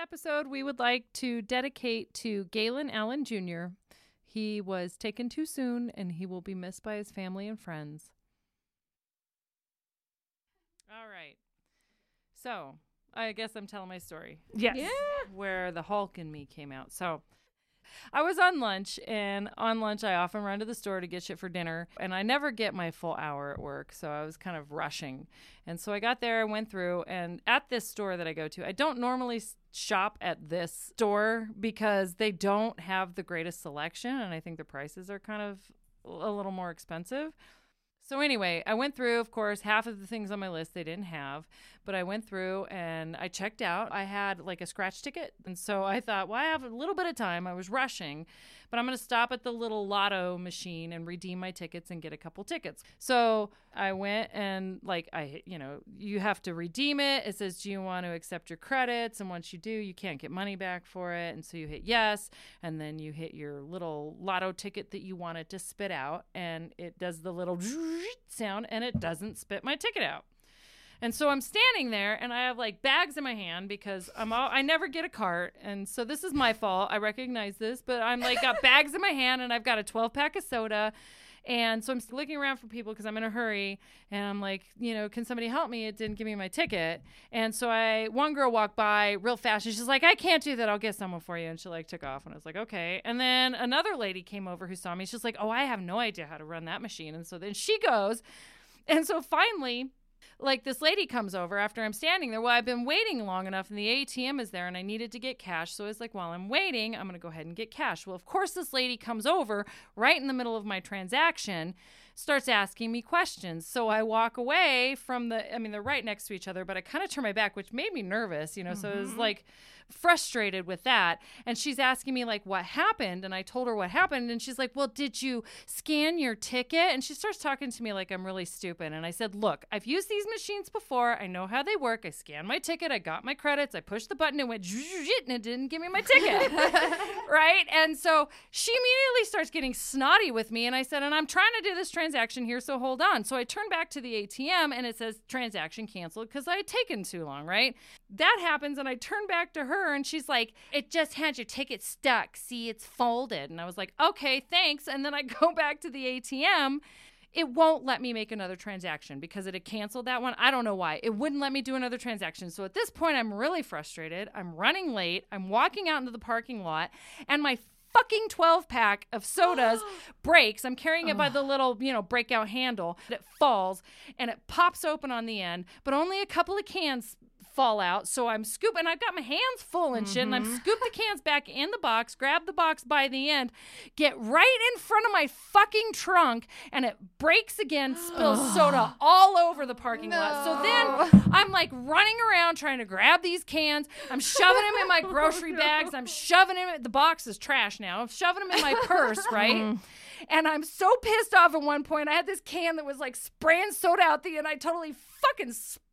episode we would like to dedicate to Galen Allen Jr. He was taken too soon and he will be missed by his family and friends. All right. So, I guess I'm telling my story. Yes. Yeah. Where the Hulk in me came out. So, I was on lunch, and on lunch, I often run to the store to get shit for dinner, and I never get my full hour at work, so I was kind of rushing. And so I got there, I went through, and at this store that I go to, I don't normally shop at this store because they don't have the greatest selection, and I think the prices are kind of a little more expensive. So anyway, I went through, of course, half of the things on my list they didn't have, but I went through and I checked out. I had like a scratch ticket, and so I thought, well, I have a little bit of time. I was rushing, but I'm going to stop at the little lotto machine and redeem my tickets and get a couple tickets. So I went and like I, you know, you have to redeem it. It says, do you want to accept your credits? And once you do, you can't get money back for it. And so you hit yes, and then you hit your little lotto ticket that you wanted to spit out, and it does the little sound, and it doesn't spit my ticket out. And so I'm standing there and I have like bags in my hand because I'm all, I never get a cart. And so this is my fault. I recognize this, but I'm like got bags in my hand and I've got a 12 pack of soda. And so I'm looking around for people because I'm in a hurry and I'm like, you know, can somebody help me? It didn't give me my ticket. And so I, one girl walked by real fast and she's like, I can't do that. I'll get someone for you. And she like took off and I was like, okay. And then another lady came over who saw me. She's like, oh, I have no idea how to run that machine. And so then she goes. And so finally, like this lady comes over after I'm standing there. Well, I've been waiting long enough and the ATM is there and I needed to get cash. So it's like, while I'm waiting, I'm going to go ahead and get cash. Well, of course, this lady comes over right in the middle of my transaction, starts asking me questions. So I walk away from the, I mean, they're right next to each other, but I kind of turn my back, which made me nervous, you know? So it was mm-hmm. like, frustrated with that. And she's asking me like what happened? And I told her what happened and she's like well did you scan your ticket? And she starts talking to me like I'm really stupid. And I said look I've used these machines before. I know how they work. I scanned my ticket. I got my credits. I pushed the button. And went and it didn't give me my ticket. Right? And so she immediately starts getting snotty with me and I said and I'm trying to do this transaction here so hold on so I turn back to the ATM and it says transaction canceled because I had taken too long right that happens and I turn back to her and she's like, It just had your ticket stuck. See, it's folded. And I was like, Okay, thanks. And then I go back to the ATM. It won't let me make another transaction because it had canceled that one. I don't know why. It wouldn't let me do another transaction. So at this point, I'm really frustrated. I'm running late. I'm walking out into the parking lot, and my fucking 12 pack of sodas breaks. I'm carrying it by the little, you know, breakout handle. It falls and it pops open on the end, but only a couple of cans fall out. So I'm scooping. I've got my hands full and shit, and I'm mm-hmm. scoop the cans back in the box, grab the box by the end, get right in front of my fucking trunk, and it breaks again, spills soda all over the parking lot. So then I'm like running around trying to grab these cans. I'm shoving them in my grocery bags. I'm shoving them. In, the box is trash now. I'm shoving them in my purse, right? And I'm so pissed off at one point. I had this can that was like spraying soda out the end. I totally fucking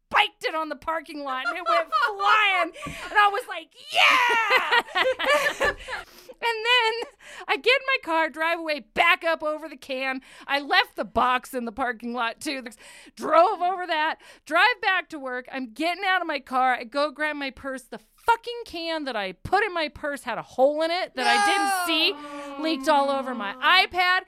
spiked it on the parking lot and it went flying. And I was like, yeah! and then I get in my car, drive away, back up over the can. I left the box in the parking lot too. Drove over that, drive back to work. I'm getting out of my car. I go grab my purse. The fucking can that I put in my purse had a hole in it that I didn't see, leaked all over my iPad.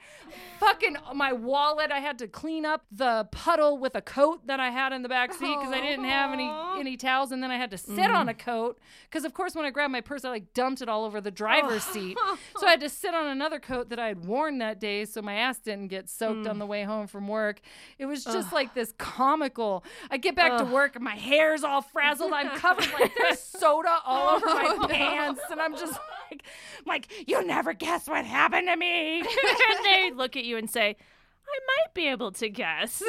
Fucking my wallet. I had to clean up the puddle with a coat that I had in the back seat because I didn't have any any towels, and then I had to sit mm-hmm. on a coat because, of course, when I grabbed my purse, I like dumped it all over the driver's seat. So I had to sit on another coat that I had worn that day, so my ass didn't get soaked on mm. the way home from work. It was just like this comical. I get back to work and my hair's all frazzled. I'm covered like there's soda all over my oh, pants, and I'm just like, like you never guess what happened to me. and they look at you and say, I might be able to guess.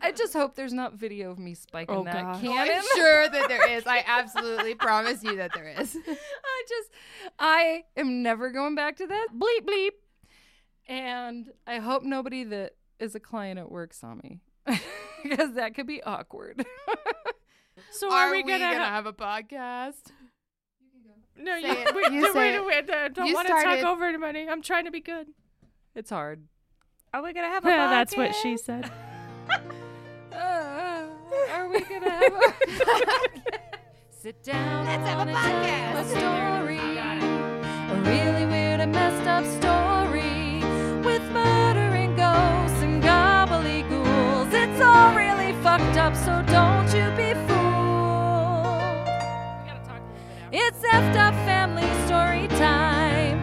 I just hope there's not video of me spiking Oh, that gosh. cannon. I'm sure that there is. I absolutely promise you that there is. I just, I am never going back to that. Bleep, bleep. And I hope nobody that is a client at work saw me because that could be awkward. so Are, are, we, we gonna, gonna, ha- have a podcast? No, Say you, it. wait, You wait, say wait, wait, I don't You want to talk over anybody. I'm trying to be good. it's hard. Are we gonna have a Yeah, podcast? that's what she said. Uh, are we going to have a. Sit down. Let's have a and tell podcast. A story. A really weird and messed up story It's effed up family story time.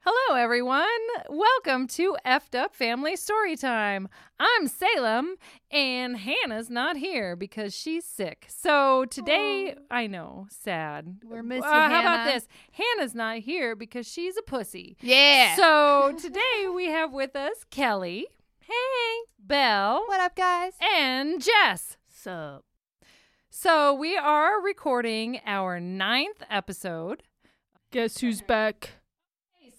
Hello, everyone. Welcome to Effed Up Family Story Time. I'm Salem, and Hannah's not here because she's sick. So today, I know, sad. We're missing Uh, How about this? Hannah's not here because she's a pussy. Yeah. So today we have with us Kelly. Hey. Belle. what up, guys? And Jess. So So we are recording our ninth episode. guess who's back?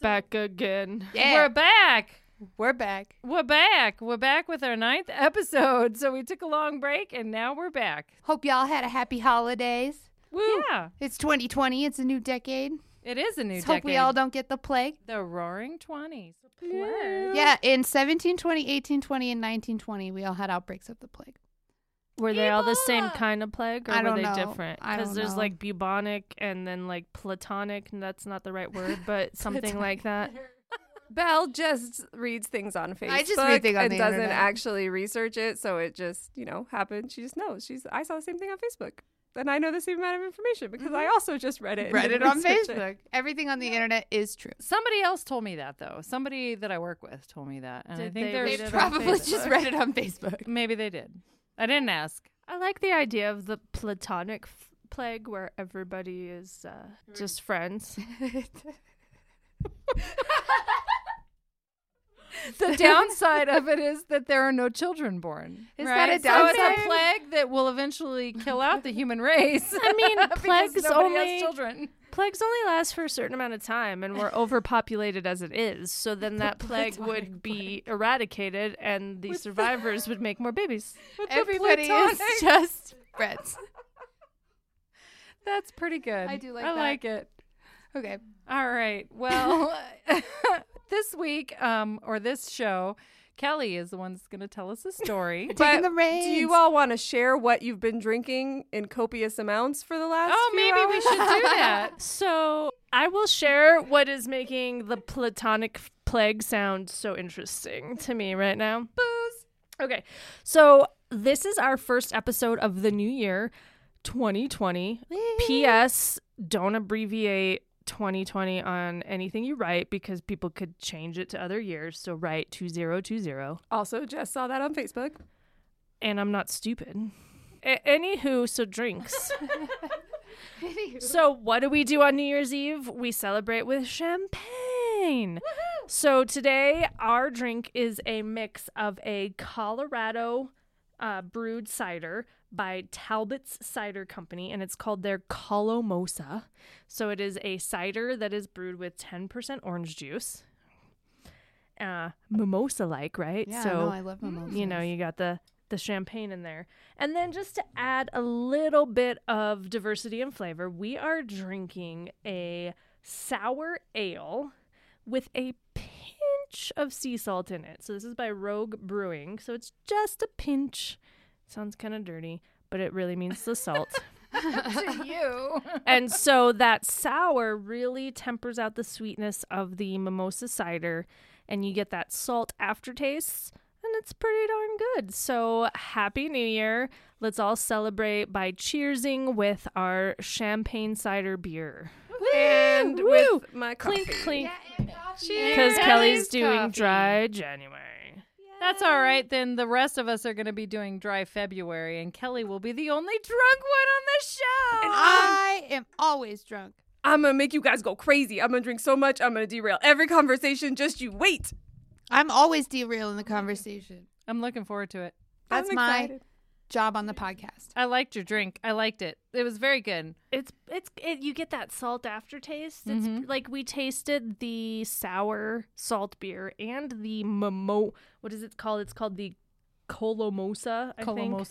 Back again. Yeah. We're back. We're back. We're back. We're back with our ninth episode. So we took a long break and now we're back. Hope y'all had a happy holidays. Woo. Yeah. It's 2020. It's a new decade. It is a new Let's decade. hope we all don't get the plague. the roaring 20s. Plague. Yeah, in 1720, 1820, and 1920, we all had outbreaks of the plague. Were they all the same kind of plague, or I were don't they know. different? I don't there's know. like bubonic and then like platonic. And that's not the right word, but something like that. Belle just reads things on Facebook. I just read things on and the doesn't internet. actually research it, so it just you know happened. She just knows. She's I saw the same thing on Facebook, and I know the same amount of information because I mm-hmm. also just read it. and Read it didn't on research it. Facebook. Everything on the internet is true. Somebody else told me that though. Somebody that I work with told me that. And I Did think they they're They it on probably just read it on Facebook. maybe they did. I didn't ask. I like the idea of the platonic f- plague, where everybody is uh, just friends. The downside of it is that there are no children born. Is right? that a downside? So it's a plague that will eventually kill out the human race. I mean, because plagues nobody only- has children. Plagues only last for a certain amount of time, and we're overpopulated as it is. So then that plague would be eradicated, and the survivors would make more babies. Everybody is just friends. That's pretty good. I do like I that. like it. Okay. All right. Well, this week, um, or this show, Kelly is the one that's going to tell us a story. Taking But the do you all want to share what you've been drinking in copious amounts for the last? oh, maybe we should do that. So I will share what is making the platonic plague sound so interesting to me right now. Booze. Okay. So this is our first episode of the new year, 2020. P.S. Don't abbreviate 2020 on anything you write because people could change it to other years. So write 2020. Also, just saw that on Facebook. And I'm not stupid. A- anywho, so drinks. So, what do we do on New Year's Eve? We celebrate with champagne. So, today our drink is a mix of a Colorado uh, brewed cider by Talbott's Cider Company, and it's called their Colomosa. So, it is a cider that is brewed with 10% orange juice. Uh, mimosa like, right? Yeah, so, no, I love mimosas. you know, you got the the champagne in there. And then just to add a little bit of diversity and flavor, we are drinking a sour ale with a pinch of sea salt in it. So this is by Rogue Brewing. So it's just a pinch. Sounds kind of dirty, but it really means the salt. to you. and so that sour really tempers out the sweetness of the mimosa cider and you get that salt aftertaste and it's pretty darn good. So happy new year. Let's all celebrate by cheersing with our champagne cider beer. And Woo! with my coffee. Clink clink Cheers. because Kelly's doing coffee. dry January. That's all right. Then the rest of us are going to be doing dry February, and Kelly will be the only drunk one on the show. And um, I am always drunk. I'm gonna make you guys go crazy. I'm gonna drink so much. I'm gonna derail every conversation. Just you wait. I'm always derailing the conversation. I'm looking forward to it. That's I'm my excited. Job on the podcast. I liked your drink. I liked it. It was very good. It's it's it, you get that salt aftertaste. It's Mhm. like we tasted the sour salt beer and the momo. What is it called? It's called the Colomosa. I think.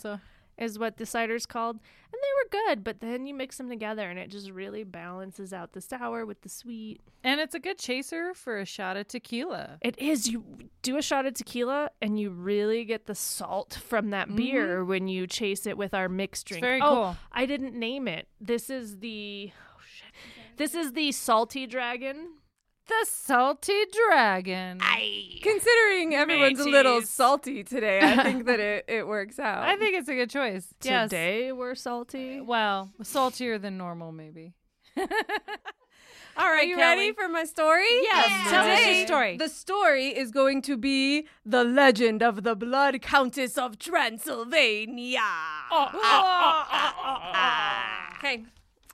Colomosa. is what the cider's called. And they were good, but then you mix them together and it just really balances out the sour with the sweet. And it's a good chaser for a shot of tequila. It is. You do a shot of tequila and you really get the salt from that mm-hmm. beer when you chase it with our mixed drink. very oh, cool. I didn't name it. This is the oh shit. This is the salty dragon. The salty dragon. Considering everyone's a little salty today, I think that it, it works out. I think it's a good choice. Yes. Today we're salty. Uh, well, saltier than normal, maybe. All right, you ready for my story? Yes, tell us your story. The story is going to be the legend of the Blood Countess of Transylvania. Oh, oh, oh, okay,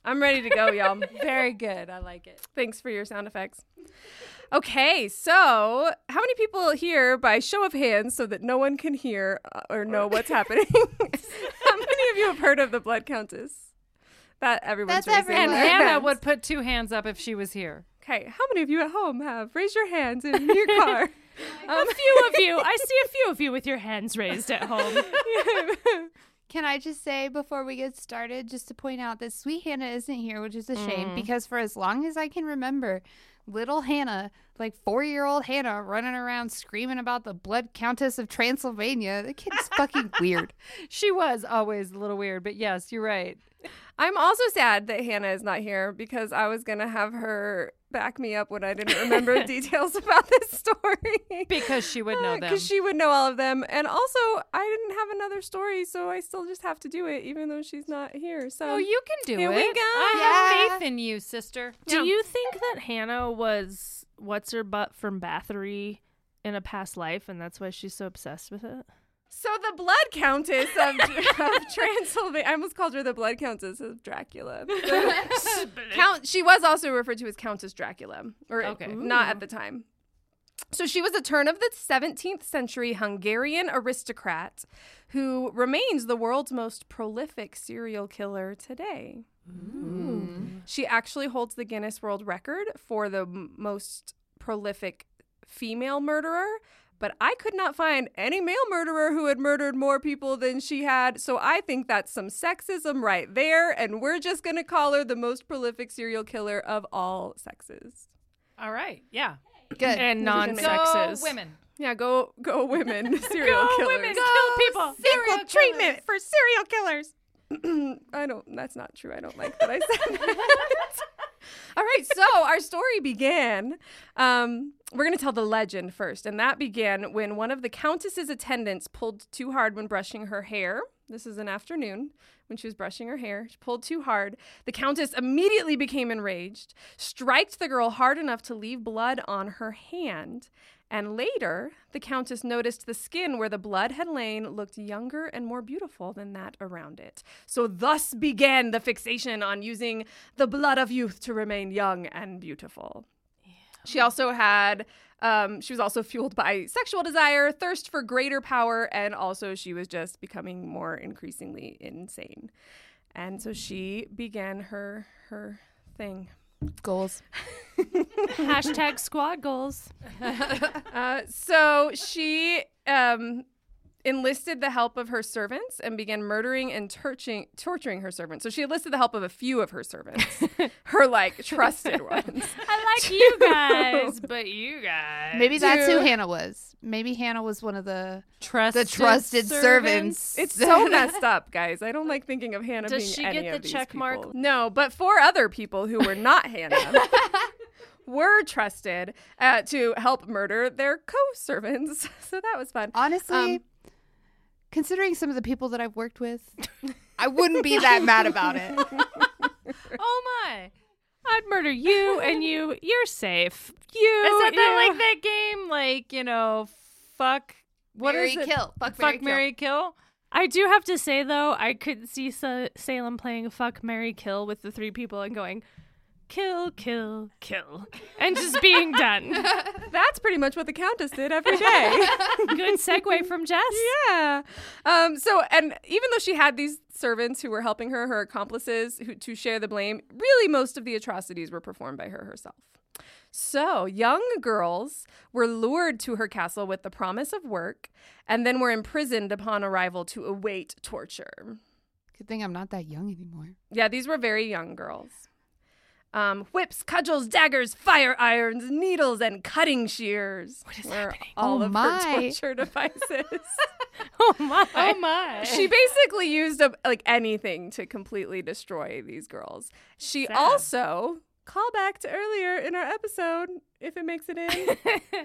I'm ready to go, y'all. Very good. I like it. Thanks for your sound effects. Okay, so how many people here, by show of hands, so that no one can hear uh, or know what's happening? how many of you have heard of the Blood Countess? That everyone's That's raising And everyone. their Hannah hands. would put two hands up if she was here. Okay, how many of you at home have? raised your hands in your car. a few of you. I see a few of you with your hands raised at home. Can I just say before we get started, just to point out that sweet Hannah isn't here, which is a shame mm. because for as long as I can remember, little Hannah, like four year old Hannah, running around screaming about the Blood Countess of Transylvania, the kid's fucking weird. She was always a little weird, but yes, you're right. I'm also sad that Hannah is not here because I was gonna have her back me up when I didn't remember details about this story. Because she would know them. Because she would know all of them, and also I didn't have another story, so I still just have to do it, even though she's not here. So Oh, you can do Here it. we go. I Yeah. have faith in you, sister. Do you think that Hannah was what's her butt from Bathory in a past life, and that's why she's so obsessed with it? So the Blood Countess of, of Transylvania. I almost called her the Blood Countess of Dracula. Count. She was also referred to as Countess Dracula, or Okay. not at the time. So she was a turn of the 17th century Hungarian aristocrat who remains the world's most prolific serial killer today. She actually holds the Guinness World Record for the m- most prolific female murderer, but I could not find any male murderer who had murdered more people than she had. So I think that's some sexism right there, and we're just going to call her the most prolific serial killer of all sexes. All right. Yeah. Good. And non-sexist. Go women. Yeah, go go women, serial killers. Go women, kill people. Equal treatment for serial killers. I don't. That's not true. I don't like that I said that. All right. So our story began. Um, we're going to tell the legend first, and that began when one of the countess's attendants pulled too hard when brushing her hair. This is an afternoon when she was brushing her hair. She pulled too hard. The countess immediately became enraged, striked the girl hard enough to leave blood on her hand. And later, the Countess noticed the skin where the blood had lain looked younger and more beautiful than that around it. So, thus began the fixation on using the blood of youth to remain young and beautiful. She also had, um, she was also fueled by sexual desire, thirst for greater power, and also she was just becoming more increasingly insane. And so she began her her thing. Goals. Hashtag squad goals. Uh, so she um, enlisted the help of her servants and began murdering and torturing, torturing her servants. So she enlisted the help of a few of her servants, her like trusted ones. I like you guys, but you guys. Maybe that's who Hannah was. Maybe Hannah was one of the Trusted the trusted servants. It's so messed up, guys. I don't like thinking of Hannah Does being she any get of the these check mark? No, but four other people who were not Hannah were trusted uh, to help murder their co-servants. So that was fun. honestly. Um, considering some of the people that I've worked with, I wouldn't be that mad about it. Oh my. I'd murder you and you. You're safe. You. Is that, that you. like that game? Like, you know, fuck. What is Mary it? kill. Fuck, Fuck, Mary, Mary, kill. I do have to say though, I could see Sa- Salem playing "Fuck Mary Kill" with the three people and going, kill, kill, kill, and just being done. That's pretty much what the Countess did every day. Good segue from Jess. yeah. Um, so, and even though she had these servants who were helping her, her accomplices who, to share the blame, really most of the atrocities were performed by her herself. So, young girls were lured to her castle with the promise of work and then were imprisoned upon arrival to await torture. Good thing I'm not that young anymore. Yeah, these were very young girls. Um, whips, cudgels, daggers, fire irons, needles, and cutting shears. What is happening? All Oh of my. her torture devices. Oh my. Oh my. she basically used a, like anything to completely destroy these girls. She Sad. also call back to earlier in our episode if it makes it in.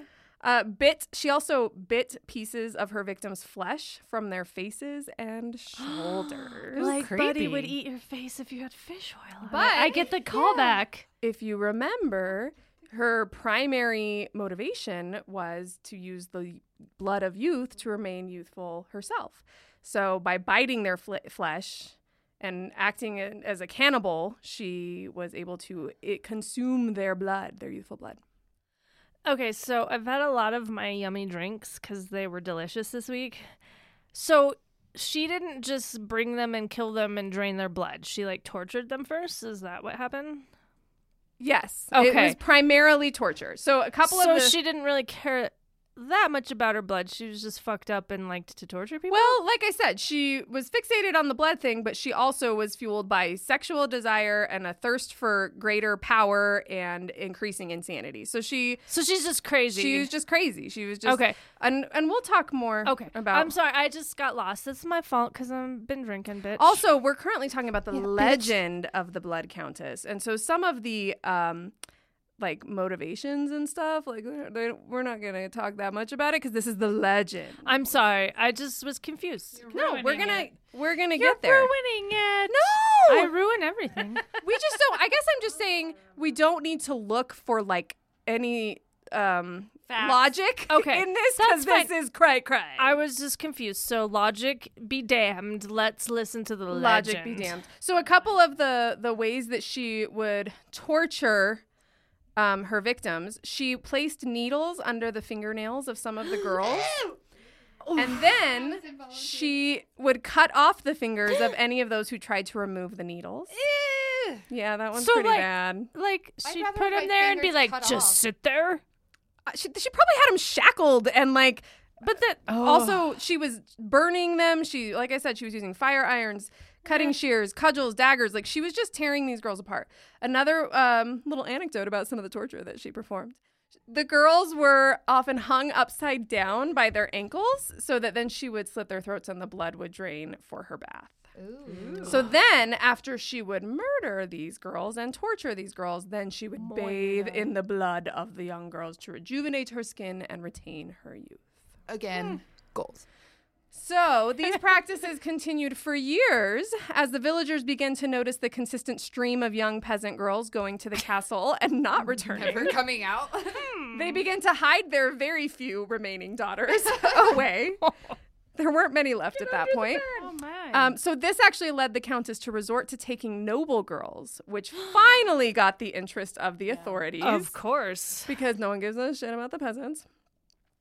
uh, bit. She also bit pieces of her victims' flesh from their faces and shoulders. like Buddy would eat your face if you had fish oil. But- I get the callback. if you remember, her primary motivation was to use the blood of youth to remain youthful herself. So by biting their fle- flesh and acting as a cannibal, she was able to it, consume their blood, their youthful blood. Okay, so I've had a lot of my yummy drinks because they were delicious this week. So she didn't just bring them and kill them and drain their blood. She like tortured them first. Is that what happened? Yes, Okay. it was primarily torture. So a couple so of the she didn't really care that much about her blood. She was just fucked up and liked to torture people. Well, like I said, she was fixated on the blood thing, but she also was fueled by sexual desire and a thirst for greater power and increasing insanity. So she so she's just crazy. She was just crazy. She was just Okay. and and we'll talk more. okay. about. I'm sorry. I just got lost. It's my fault because I've been drinking, bitch. Also, we're currently talking about the Yeah, bitch. legend of the Blood Countess, and so some of the um like motivations and stuff like they're- we're not gonna talk that much about it because this is the legend. I'm sorry. I just was confused. No, we're gonna it. we're gonna You're get there. ruining it. No, I ruin everything. we just don't. I guess I'm just saying we don't need to look for like any um Facts. logic Okay, in this because this is cray cray. I was just confused. So logic be damned. Let's listen to the logic legend. be damned. So a couple of the the ways that she would torture um, her victims, she placed needles under the fingernails of some of the girls. And then she would cut off the fingers of any of those who tried to remove the needles. Yeah, that one's So, pretty like- bad. Like I'd she'd rather put have him there and be fingers like, cut just off." sit there. Uh, She, she probably had them shackled and like But that Also, she was burning them. She, like I said, she was using fire irons, cutting shears, cudgels, daggers. Like she was just tearing these girls apart. Another um, little anecdote about some of the torture that she performed. The girls were often hung upside down by their ankles so that then she would slit their throats and the blood would drain for her bath. So then, after she would murder these girls and torture these girls, then she would bathe in the blood of the young girls to rejuvenate her skin and retain her youth. Again, goals. So these practices continued for years as the villagers began to notice the consistent stream of young peasant girls going to the castle and not returning. Never coming out. They began to hide their very few remaining daughters away. There weren't many left at that point. Oh my. Um, so this actually led the countess to resort to taking noble girls, which finally got the interest of the authorities of course. because no one gives a shit about the peasants.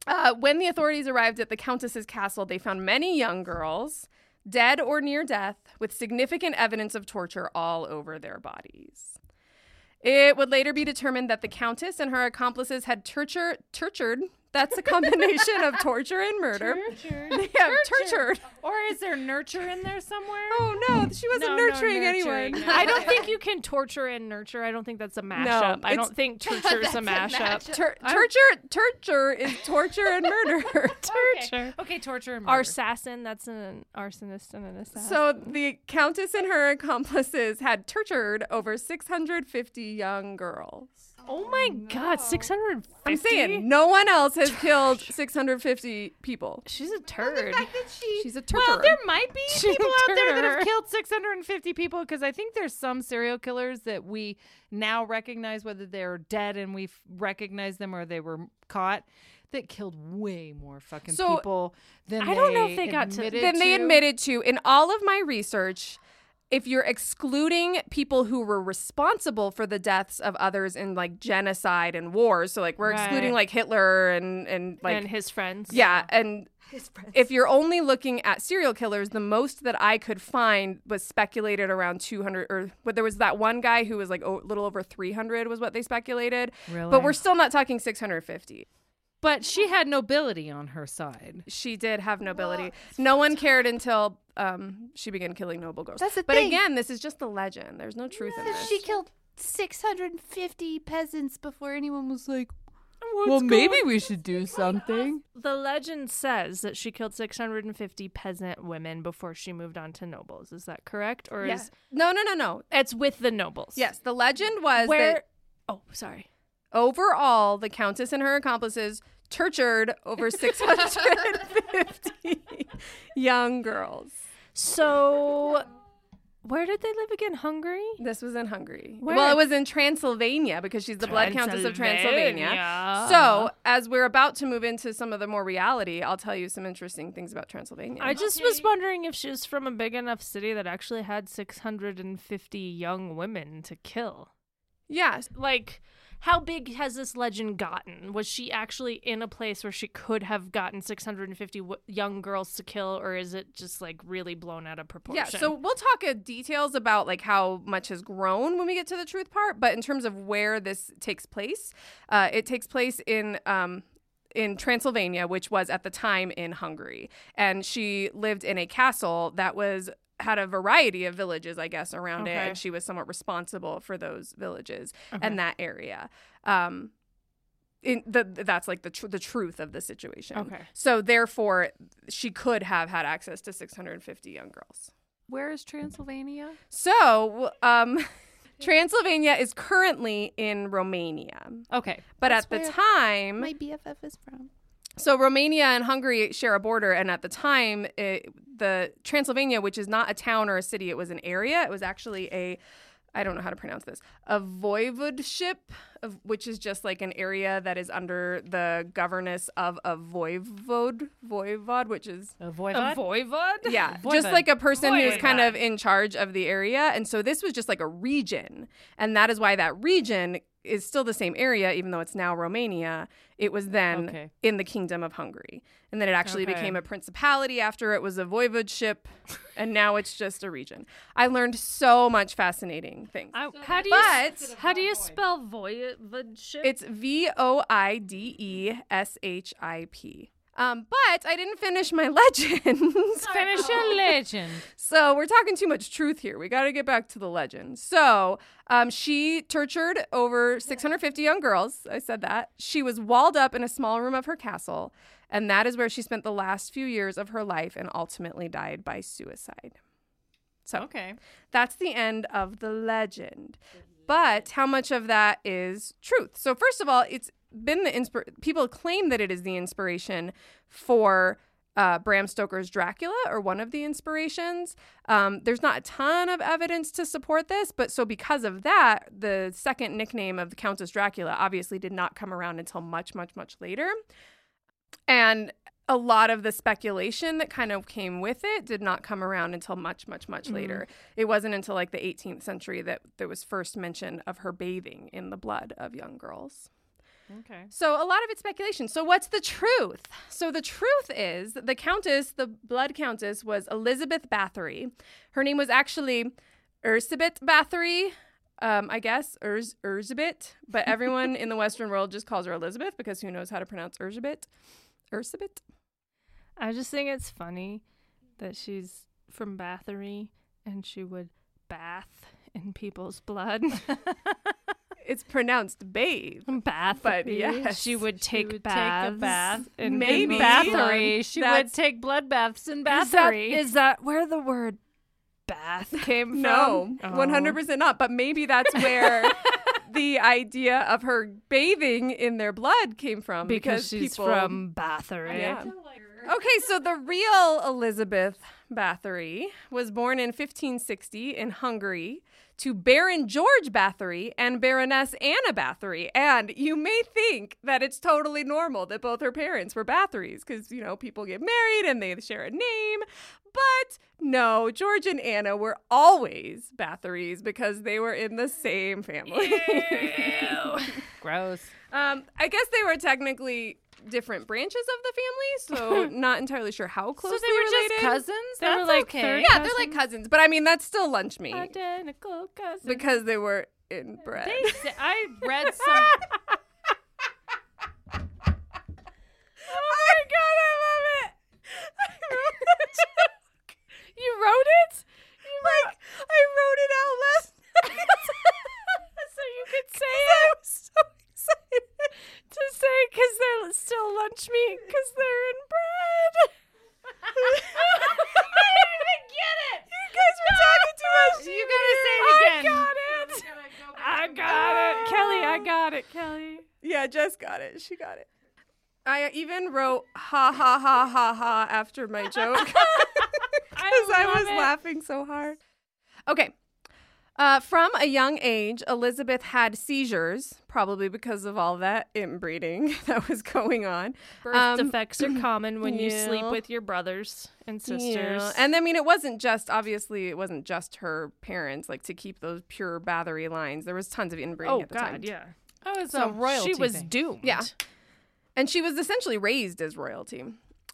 Uh, when the authorities arrived at the countess's castle, they found many young girls, dead or near death, with significant evidence of torture all over their bodies. It would later be determined that the countess and her accomplices had torture, tortured. That's a combination of torture and murder. Tortured. They have tortured. Or is there nurture in there somewhere? Oh no, she wasn't No, no nurturing nurturing, anyone. no. I don't think you can torture and nurture. I don't think that's a mashup. I it's- don't think torture's a mashup. Tur- torture, torture is torture and murder. Torture. Okay, torture and murder. Assassin, that's an arsonist and an assassin. So the countess and her accomplices had tortured over 650 young girls. Oh my god, 650? I'm saying no one else has killed 650 people. She's a turd. She's a torturer. Well, there might be She's people out there that have killed 650 people because I think there's some serial killers that we now recognize whether they're dead and we recognize them or they were caught that killed way more fucking So, people than I don't know if they they got to- admitted then they admitted to in all of my research if you're excluding people who were responsible for the deaths of others in like genocide and wars, so like we're excluding like Hitler and and like and his friends. yeah, and his friends. if you're only looking at serial killers, the most that I could find was speculated around 200 or but there was that one guy who was like a little over 300 was what they speculated. Really? But we're still not talking 650. But she had nobility on her side. She did have nobility. no one cared until um, she began killing noble girls. That's the but thing. again, this is just the legend. There's no truth in this. She killed 650 peasants before anyone was like, What's well, maybe we should do something. The legend says that she killed 650 peasant women before she moved on to nobles. Is that correct? Or Yeah. is No, no, no, no. it's with the nobles? Yes, the legend was Where? that Oh, sorry. Overall, the countess and her accomplices tortured over 650 young girls. So, where did they live again? Hungary? This was in Hungary. Where? Well, it was in Transylvania because she's the Blood Countess of Transylvania. Transylvania. So, as we're about to move into some of the more reality, I'll tell you some interesting things about Transylvania. I just was wondering if she was from a big enough city that actually had 650 young women to kill. yes, Like, how big has this legend gotten? Was she actually in a place where she could have gotten 650 w- young girls to kill, or is it just like really blown out of proportion? Yeah, so we'll talk uh, details about like how much has grown when we get to the truth part. But in terms of where this takes place, uh, it takes place in um, in Transylvania, which was at the time in Hungary, and she lived in a castle that was had a variety of villages, I guess, around it, and she was somewhat responsible for those villages Okay. and that area. Um, in the that's like the tr- the truth of the situation. Okay. So therefore, she could have had access to 650 young girls. Where is Transylvania? So, um, Transylvania is currently in Romania, Okay. but That's at the time, my BFF is from. So Romania and Hungary share a border, and at the time, it, the Transylvania, which is not a town or a city, it was an area. It was actually a I don't know how to pronounce this. A voivodeship, of, which is just like an area that is under the governance of a voivode, voivod, which is A voivod, a voivod? voivod? yeah, Voivod. just like a person who's kind of in charge of the area. And so this was just like a region. And that is why that region is still the same area, even though it's now Romania. It was then Okay. in the Kingdom of Hungary. And then it actually Okay. became a principality after it was a voivodeship. and now it's just a region. I learned so much fascinating things. I, how do you But how do you spell voivodship? it's V O I D E S H I P. Um, but I didn't finish my legends. Finish your legend. So we're talking too much truth here. We got to get back to the legend. So um, she tortured over 650 young girls. I said that. She was walled up in a small room of her castle, and that is where she spent the last few years of her life and ultimately died by suicide. So Okay. that's the end of the legend. But how much of that is truth? So first of all, it's been the inspir- people claim that it is the inspiration for uh, Bram Stoker's Dracula or one of the inspirations. Um, there's not a ton of evidence to support this, but so because of that, the second nickname of the Countess Dracula obviously did not come around until much, much, much later. And a lot of the speculation that kind of came with it did not come around until much, much, much later. It wasn't until like the 18th century that there was first mention of her bathing in the blood of young girls. Okay. So a lot of it's speculation. So what's the truth? So the truth is the countess, the blood countess, was Elizabeth Bathory. Her name was actually Ursibet Bathory. Um, I guess Urs Urzibet, but everyone in the Western world just calls her Elizabeth because who knows how to pronounce Urzibet? Ursibet. I just think it's funny that she's from Bathory and she would bath in people's blood. It's pronounced bathe. bath, But yes. she would take would baths take a bath in Maybe. blood. Bathory. She That's- would take blood baths in Is Bathory. is that where the word bath came from? No, Oh. one hundred percent not. But maybe that's where the idea of her bathing in their blood came from because she's people, from Bathory. Yeah. Okay, so the real Elizabeth Bathory was born in 1560 in Hungary to Baron George Bathory and Baroness Anna Bathory. And you may think that it's totally normal that both her parents were Bathorys because, you know, people get married and they share a name. But no, George and Anna were always Bathorys because they were in the same family. Gross. um, I guess they were technically different branches of the family, so not entirely sure how closely so they were related. just cousins. They were like okay. third Yeah, they're like cousins, but I mean that's still lunch meat Identical cousins. because they were inbred. They sa- I read some. oh my god, I love it! I wrote that joke. you wrote it? You like I wrote it out last night. so you could say I it was so excited. to say because they're still lunch meat because they're in bread. I didn't even get it. You guys were talking too much. You gotta say it again. I got it. I got it. Kelly, I got it, Kelly. Yeah, Jess got it. She got it. I even wrote ha ha ha ha ha after my joke because I, love was it. laughing so hard. Okay. Uh, from a young age, Elizabeth had seizures, probably because of all that inbreeding that was going on. Birth Um, defects are common when you sleep with your brothers and sisters. Yeah. And I mean, it wasn't just, obviously, it wasn't just her parents, like to keep those pure Bathory lines. There was tons of inbreeding oh at the God, time. yeah. Oh, it's So a royalty. she was thing. doomed. Yeah. And she was essentially raised as royalty.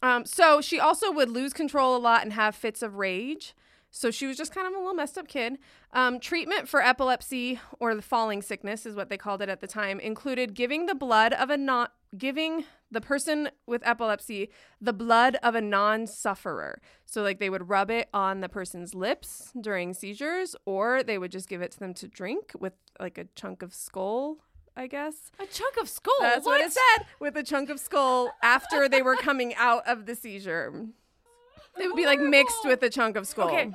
Um, so she also would lose control a lot and have fits of rage. So she was just kind of a little messed up kid. Um, treatment for epilepsy or the falling sickness is what they called it at the time included giving the blood of a not giving the person with epilepsy the blood of a non-sufferer. So like they would rub it on the person's lips during seizures, or they would just give it to them to drink with like a chunk of skull. I guess. A chunk of skull. That's what? it said with a chunk of skull after they were coming out of the seizure. It would be like mixed with a chunk of skull. Okay.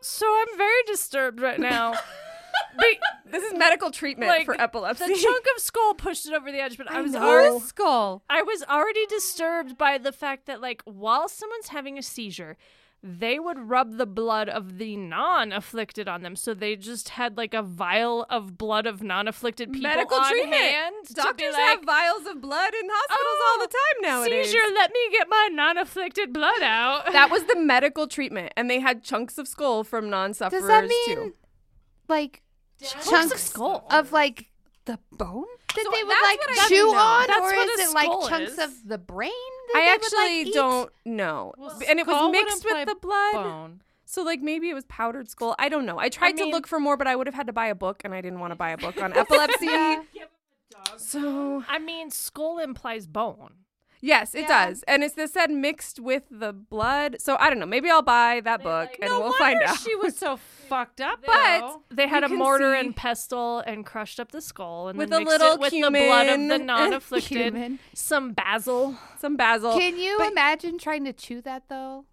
So I'm very disturbed right now. Be- This is medical treatment Like, for epilepsy. the chunk of skull pushed it over the edge, but I, was know. already skull. I was already disturbed by the fact that like while someone's having a seizure, they would rub the blood of the non-afflicted on them. So they just had like a vial of blood of non-afflicted people medical on treatment. hand. to be Doctors like, have vials of blood in hospitals all the oh, time nowadays. Seizure, let me get my non-afflicted blood out. That was the medical treatment, and they had chunks of skull from non-sufferers Does that mean too. like Chunks chunks of skull. of like the bone that So they would like chew on, That's or is it like chunks is. of the brain? That I they would, actually like, don't know, Well, and it was mixed with the blood. Bone. So like maybe it was powdered skull. I don't know. I tried to mean- look for more, but I would have had to buy a book, and I didn't want to buy a book on epilepsy. So I mean, skull implies bone. yes, it Yeah. does, and it's this said mixed with the blood. So I don't know. Maybe I'll buy that book, and no we'll find out. she was so fucked up. But- though. They had You a mortar see- and pestle and crushed up the skull and With then a mixed little it with the blood of the non-afflicted, some basil. Some basil, Can you but- imagine trying to chew that though?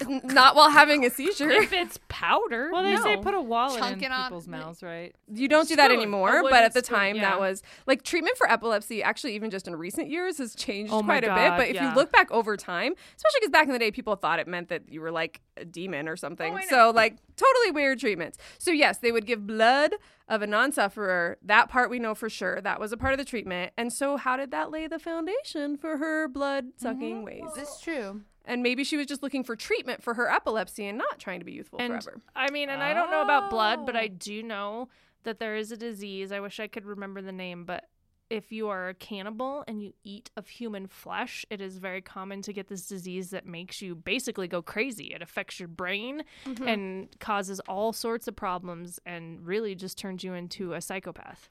N- not while having a seizure. if it's powder, well, they say put a wallet Chunk in it on- people's mouths, right? You don't do that Spoon, anymore, but at the spoon, time yeah. that was like treatment for epilepsy. Actually, even just in recent years, has changed Oh my quite a bit. God, But if yeah. you look back over time, especially because back in the day, people thought it meant that you were like a demon or something. Oh, so like totally weird treatments. So yes, they would give blood of a non-sufferer. That part we know for sure. That was a part of the treatment. And so how did that lay the foundation for her blood sucking mm-hmm. ways? This is true. And maybe she was just looking for treatment for her epilepsy and not trying to be youthful and forever. I mean, and I don't know about blood, but Oh. I do know that there is a disease. I wish I could remember the name, but if you are a cannibal and you eat of human flesh, it is very common to get this disease that makes you basically go crazy. It affects your brain Mm-hmm. and causes all sorts of problems and really just turns you into a psychopath.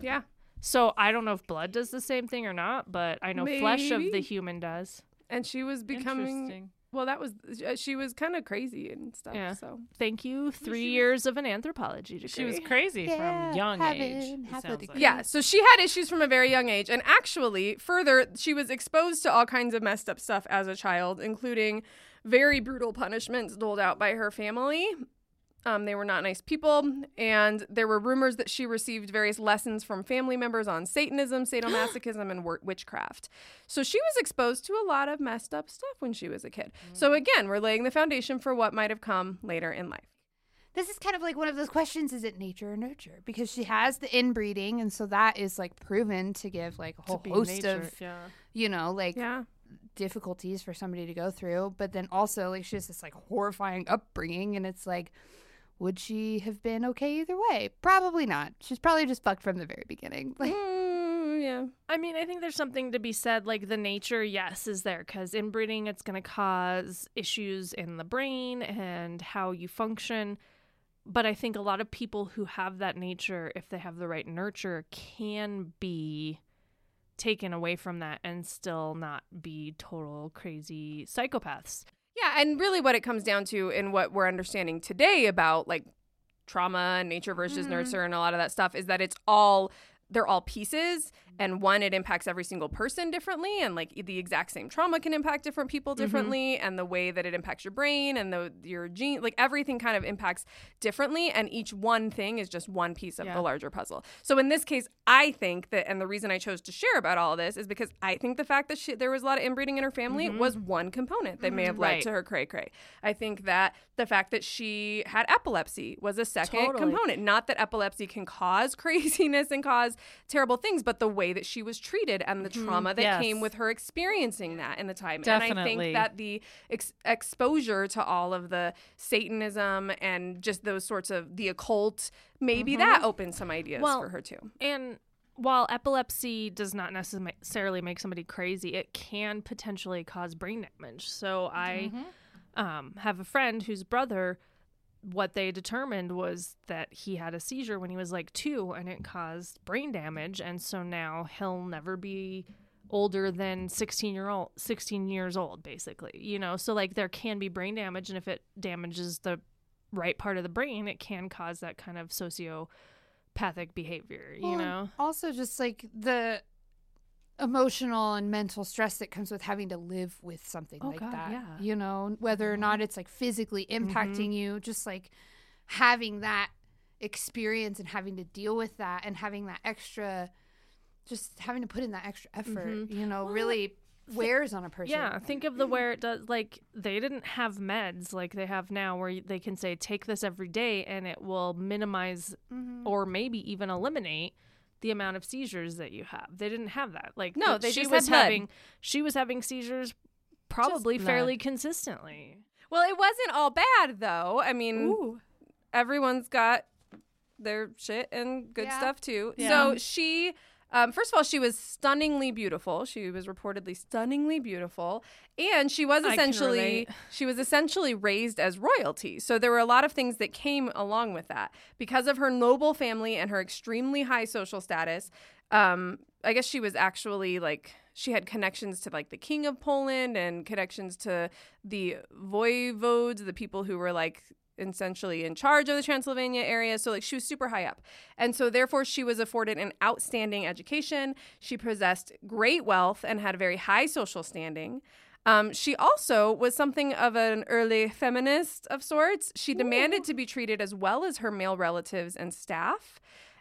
Yeah. So I don't know if blood does the same thing or not, but I know flesh of the human does. And she was becoming well that was uh, she was kind of crazy and stuff. Yeah. So Thank you. Three years of an anthropology degree. She was crazy Yeah, from young have age. it, it have a sounds degree. like. Yeah, so she had issues from a very young age. And actually, further, she was exposed to all kinds of messed up stuff as a child, including very brutal punishments doled out by her family. Um, they were not nice people. And there were rumors that she received various lessons from family members on Satanism, sadomasochism, and witchcraft. So she was exposed to a lot of messed up stuff when she was a kid. So again, we're laying the foundation for what might have come later in life. this is kind of like one of those questions is it nature or nurture because she has the inbreeding and so that is like proven to give like a whole host nature, of yeah. you know like Yeah. difficulties for somebody to go through but then also like she has this like horrifying upbringing and it's like would she have been okay either way probably not she's probably just fucked from the very beginning Mm, yeah. I mean, I think there's something to be said. Like the nature, yes, is there because inbreeding, it's going to cause issues in the brain and how you function. But I think a lot of people who have that nature, if they have the right nurture, can be taken away from that and still not be total crazy psychopaths. Yeah, and really what it comes down to and what we're understanding today about like trauma and nature versus mm-hmm. nurture and a lot of that stuff is that it's all they're all pieces and one it impacts every single person differently and like the exact same trauma can impact different people mm-hmm. differently and the way that it impacts your brain and the your gene like everything kind of impacts differently and each one thing is just one piece of Yeah. the larger puzzle so in this case i think that and the reason i chose to share about all this is because i think the fact that she, there was a lot of inbreeding in her family mm-hmm. was one component that may mm-hmm. have led Right. to her cray cray i think that the fact that she had epilepsy was a second Totally. component not that epilepsy can cause craziness and cause terrible things but the way that she was treated and the mm-hmm. trauma that Yes. came with her experiencing that in the time. And i think that the ex- exposure to all of the satanism and just those sorts of the occult maybe that mm-hmm. opened some ideas Well, for her too. And while epilepsy does not necessarily make somebody crazy, it can potentially cause brain damage. So I mm-hmm. um, have a friend whose brother, what they determined was that he had a seizure when he was like two and it caused brain damage. And so now he'll never be older than 16 year old 16 years old basically you know so like there can be brain damage and if it damages the right part of the brain it can cause that kind of sociopathic behavior you Well, know also just like the emotional and mental stress that comes with having to live with something Oh, like God, that yeah. Mm-hmm. you know whether or not it's like physically impacting you just like having that experience and having to deal with that and having that extra just having to put in that extra effort you know really wears on a person Mm-hmm. Yeah, think of the where it does. Like they didn't have meds like they have now, where they can say take this every day and it will minimize Mm-hmm. or maybe even eliminate the amount of seizures that you have. They didn't have that. Like No, they she just was had blood. having she was having seizures probably fairly consistently. well it wasn't all bad though i mean Ooh. everyone's got their shit and good Yeah. stuff too. Yeah. So she, um, first of all, she was stunningly beautiful. She was reportedly stunningly beautiful, and she was essentially she was essentially raised as royalty. So there were a lot of things that came along with that because of her noble family and her extremely high social status. Um, I guess she was actually like she had connections to like the king of Poland and connections to the voivodes, the people who were like essentially in charge of the Transylvania area. So like she was super high up. And so therefore she was afforded an outstanding education. She possessed great wealth and had a very high social standing. Um, she also was something of an early feminist of sorts. She demanded to be treated as well as her male relatives and staff.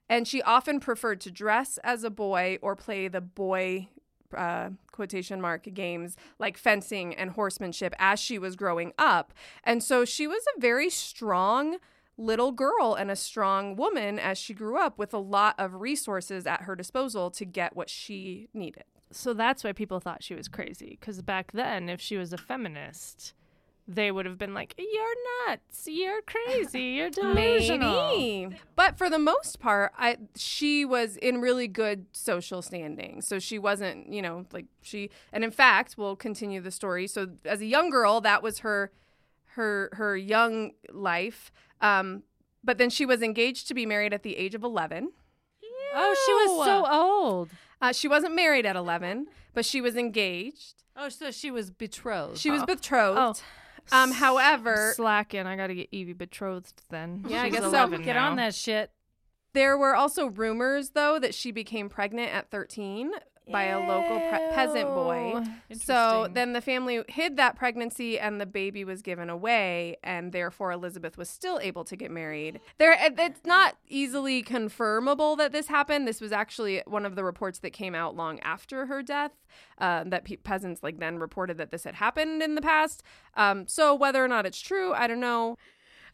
And she often preferred to dress as a boy or play the boy uh, quotation mark games like fencing and horsemanship as she was growing up. And so she was a very strong little girl and a strong woman as she grew up with a lot of resources at her disposal to get what she needed. So that's why people thought she was crazy. Because back then, if she was a feminist, they would have been like, "You're nuts! You're crazy! You're delusional." Maybe. But for the most part, I she was in really good social standing. So she wasn't, you know, like she and in fact, we'll continue the story. So as a young girl, that was her her her young life. Um but then she was engaged to be married at the age of 11. Oh, she was so old. Uh, she wasn't married at 11, but she was engaged. Oh, so she was betrothed. She was betrothed. Oh. Betrothed. Um, however, slacking. I got to get Evie betrothed then. Yeah, I guess so. 11 Get now. on that shit. There were also rumors, though, that she became pregnant at 13 by a local pre- peasant boy. So then the family hid that pregnancy and the baby was given away, and therefore Elizabeth was still able to get married. There, it's not easily confirmable that this happened. This was actually one of the reports that came out long after her death. Uh, that pe- peasants like then reported that this had happened in the past. Um, so whether or not it's true, I don't know.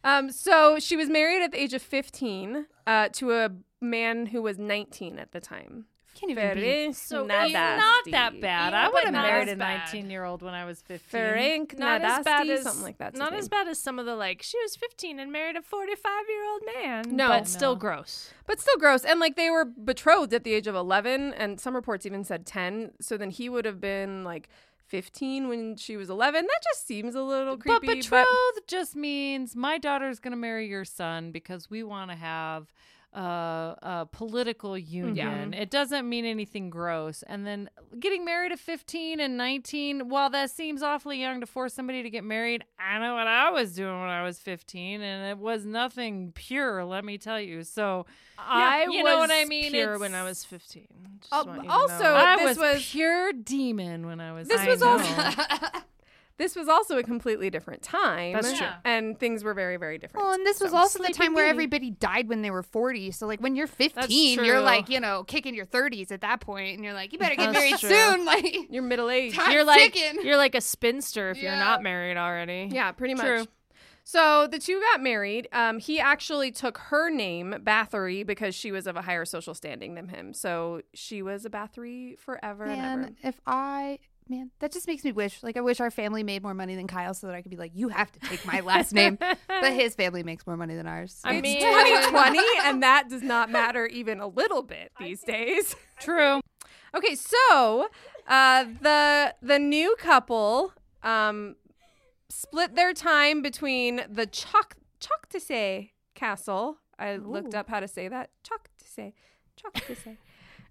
Um, so she was married at the age of 15 uh, to a man who was 19 at the time. Can't even be. So not that bad. I would have married a 19 year old when I was 15. Frank Not as bad as something like that. Not as bad as some of the like. She was 15 and married a 45 year old man. No. but still gross. But still gross. And like they were betrothed at the age of 11, and some reports even said 10. So then he would have been like 15 when she was 11. That just seems a little creepy. But betrothed just means my daughter's going to marry your son because we want to have uh, a political union. It doesn't mean anything gross. And then getting married at 15 and 19, while that seems awfully young to force somebody to get married, I know what I was doing when I was 15, and it was nothing pure, let me tell you. So I you know what I mean? Pure It's- when I was 15. Just Al- want you to also-. I this was, was- pure demon when I was This I was know. also- this was also a completely different time. That's true. And things were very, very different. Well, and this was So- also the time where everybody died when they were 40. So, like, when you're 15, you're like, you know, kicking your 30s at that point, and you're like, you better get That's married true. soon. Like, You're middle aged. You're like ticking. you're like a spinster if you're not married already. Yeah, pretty much. True. So the two got married. Um, he actually took her name, Bathory, because she was of a higher social standing than him. So she was a Bathory forever and ever. man, if I, man, that just makes me wish, like, I wish our family made more money than Kyle so that I could be like, you have to take my last name. But his family makes more money than ours. I It's mean- 2020, and that does not matter even a little bit these days. True. Okay, so uh, the the new couple um, split their time between the Chok Choctaw Castle. I looked up how to say that Choctaw Choctaw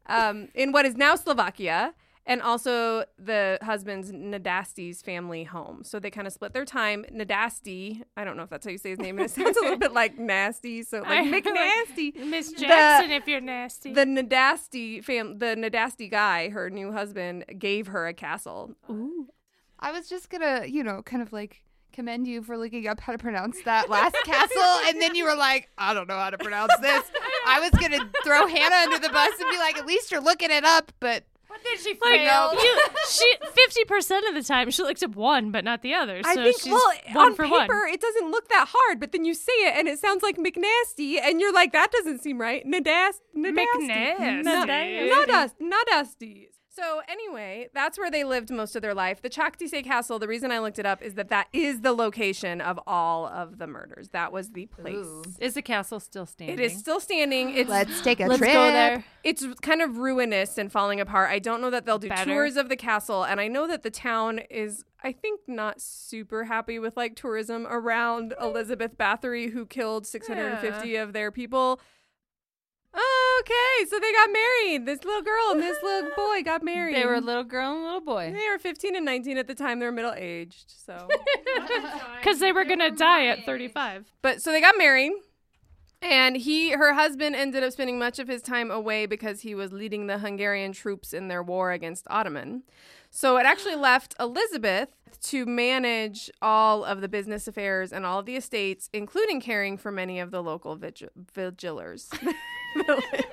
um, in what is now Slovakia, and also the husband's Nadasdy's family home. So they kind of split their time. Nadasdy, I don't know if that's how you say his name. and It sounds a little bit like nasty, so like I- McNasty. Miss The- Jackson, if you're nasty. The Nadasdy fam, the Nadasdy guy, her new husband, gave her a castle. Ooh. I was just gonna, you know, kind of like commend you for looking up how to pronounce that last castle, and then you were like, I don't know how to pronounce this. I was gonna throw Hannah under the bus and be like, at least you're looking it up, but What did she like fail? you, she fifty percent of the time she looked up one, but not the other. So I think, she's well, one on for paper, one. it doesn't look that hard, but then you say it and it sounds like McNasty, and you're like, that doesn't seem right. Nadast, Nadasdy. McNasty. Nadast, Nadasdy. So anyway, that's where they lived most of their life. The Chaktisay Castle. The reason I looked it up is that that is the location of all of the murders. That was the place. Is the castle still standing? It is still standing. It's let's take a Let's trip. go there. it's kind of ruinous and falling apart. I don't know that they'll do Better. tours of the castle, and I know that the town is, I think, not super happy with like tourism around eh. Elizabeth Bathory, who killed 650 of their people. Okay, so they got married. This little girl and this little boy got married. They were a little girl and a little boy. They were 15 and 19 at the time. They were middle aged. So, Because they were gonna die at thirty-five. but so they got married. And he, her husband, ended up spending much of his time away because he was leading the Hungarian troops in their war against Ottoman. So it actually left Elizabeth to manage all of the business affairs and all of the estates, including caring for many of the local vigil- vigilers. Villagers.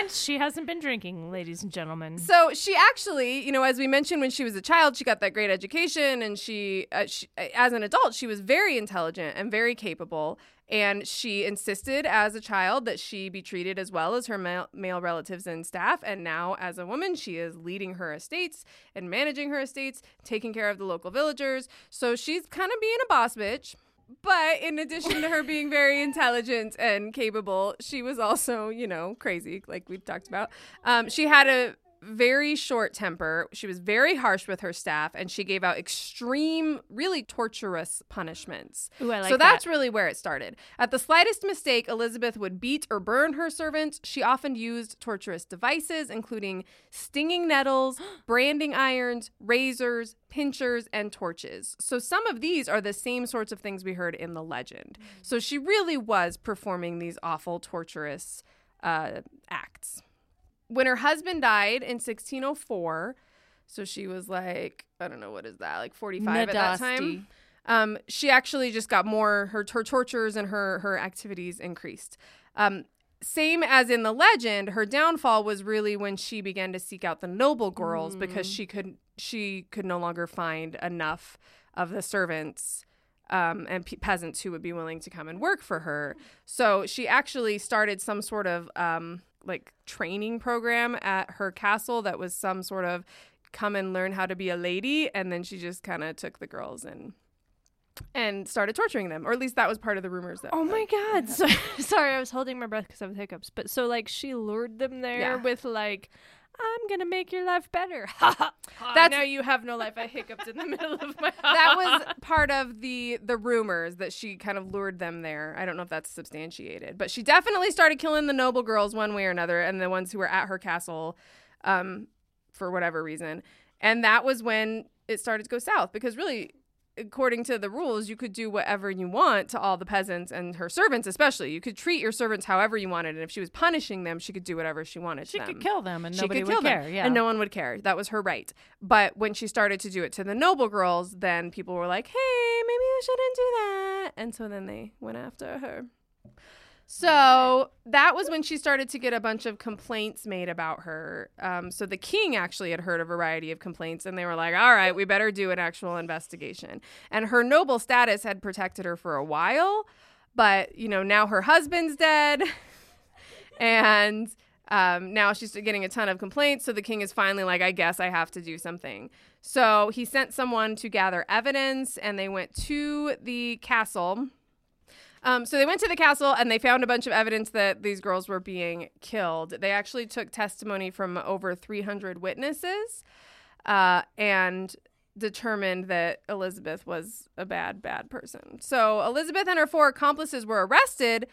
And she hasn't been drinking, ladies and gentlemen. So she actually, you know, as we mentioned when she was a child, she got that great education, and she, uh, she, as an adult, she was very intelligent and very capable. And she insisted as a child that she be treated as well as her male, male relatives and staff. And now, as a woman, she is leading her estates and managing her estates, taking care of the local villagers. So she's kind of being a boss bitch. But in addition to her being very intelligent and capable, she was also, you know, crazy, like we've talked about. Um, she had a very short temper. She was very harsh with her staff, and she gave out extreme, really torturous punishments. Ooh, I like so that's that. really where it started. At the slightest mistake, Elizabeth would beat or burn her servants. She often used torturous devices, including stinging nettles, branding irons, razors, pinchers, and torches. So some of these are the same sorts of things we heard in the legend. So she really was performing these awful, torturous uh, acts. When her husband died in 1604, so she was like, I don't know, what is that, like 45 at that time? Um, she actually just got more her, her tortures and her her activities increased. Um, same as in the legend, her downfall was really when she began to seek out the noble girls because she could she could no longer find enough of the servants um, and pe- peasants who would be willing to come and work for her. So she actually started some sort of um, like training program at her castle that was some sort of come and learn how to be a lady, and then she just kind of took the girls and and started torturing them, or at least that was part of the rumors. That Oh my god. So, sorry, I was holding my breath because I have hiccups. But so like she lured them there Yeah. with like I'm gonna make your life better. Ha ha. ha. That's- now you have no life. I hiccuped in the middle of my. that was part of the the rumors that she kind of lured them there. I don't know if that's substantiated, but she definitely started killing the noble girls one way or another, and the ones who were at her castle, um, for whatever reason. And that was when it started to go south because really. According to the rules, you could do whatever you want to all the peasants and her servants, especially. You could treat your servants however you wanted, and if she was punishing them, she could do whatever she wanted. She to could kill them and she nobody could would kill care. Yeah. and no one would care. That was her right. But when she started to do it to the noble girls, then people were like, "Hey, maybe you shouldn't do that," and so then they went after her. So that was when she started to get a bunch of complaints made about her. Um, so the king actually had heard a variety of complaints, and they were like, "All right, we better do an actual investigation." And her noble status had protected her for a while, but you know now her husband's dead, and um, now she's getting a ton of complaints. So the king is finally like, I guess I have to do something. So he sent someone to gather evidence, and they went to the castle. Um, so they went to the castle and they found a bunch of evidence that these girls were being killed. They actually took testimony from over 300 witnesses uh, and determined that Elizabeth was a bad, bad person. So Elizabeth and her four accomplices were arrested.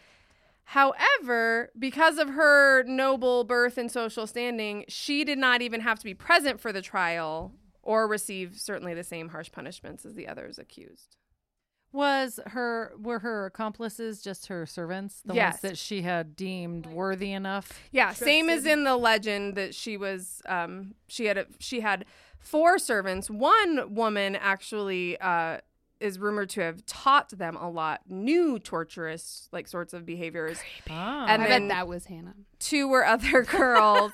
However, because of her noble birth and social standing, she did not even have to be present for the trial or receive certainly the same harsh punishments as the others accused. Was her were her accomplices just her servants, the Yes. ones that she had deemed worthy enough? Yeah, same as in the legend that she was. Um, she had a, she had four servants. One woman actually uh, is rumored to have taught them a lot new torturous like sorts of behaviors. Ah. And I then bet that was Hannah. two were other girls.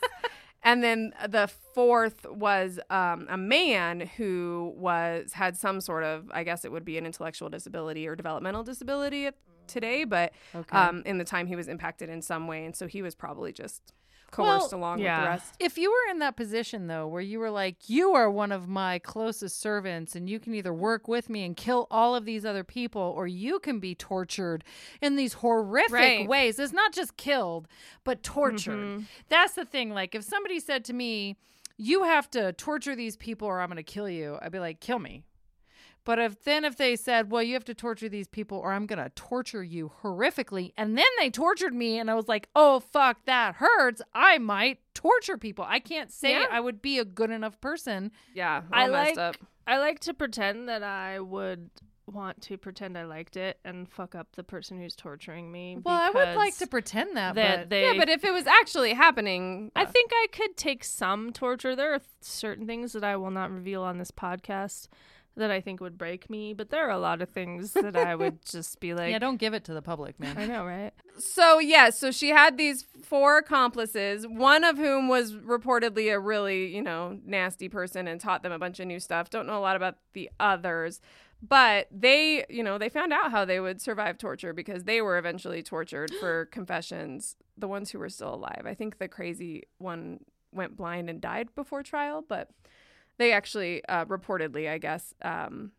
And then the fourth was um, a man who was had some sort of I guess it would be an intellectual disability or developmental disability today, but Okay. um, in the time he was impacted in some way, and so he was probably just coerced Well, along with yeah. the rest. If you were in that position though, where you were like, you are one of my closest servants and you can either work with me and kill all of these other people, or you can be tortured in these horrific Right. ways. It's not just killed, but tortured. Mm-hmm. That's the thing. Like if somebody said to me, you have to torture these people or I'm going to kill you, I'd be like, kill me. But if then if they said, "Well, you have to torture these people, or I'm gonna torture you horrifically," and then they tortured me, and I was like, "Oh fuck, that hurts," I might torture people. I can't say Yeah. I would be a good enough person. Yeah, I messed like up. I like to pretend that I would want to pretend I liked it and fuck up the person who's torturing me. Well, I would like to pretend that, that but they. Yeah, but if it was actually happening, I uh, think I could take some torture. There are certain things that I will not reveal on this podcast that I think would break me, but there are a lot of things that I would just be like, yeah, don't give it to the public, man. I know, right? So yeah, so she had these four accomplices, one of whom was reportedly a really, you know, nasty person and taught them a bunch of new stuff. Don't know a lot about the others, but they, you know, they found out how they would survive torture because they were eventually tortured for confessions. The ones who were still alive. I think the crazy one went blind and died before trial, but they actually uh, reportedly, I guess, um,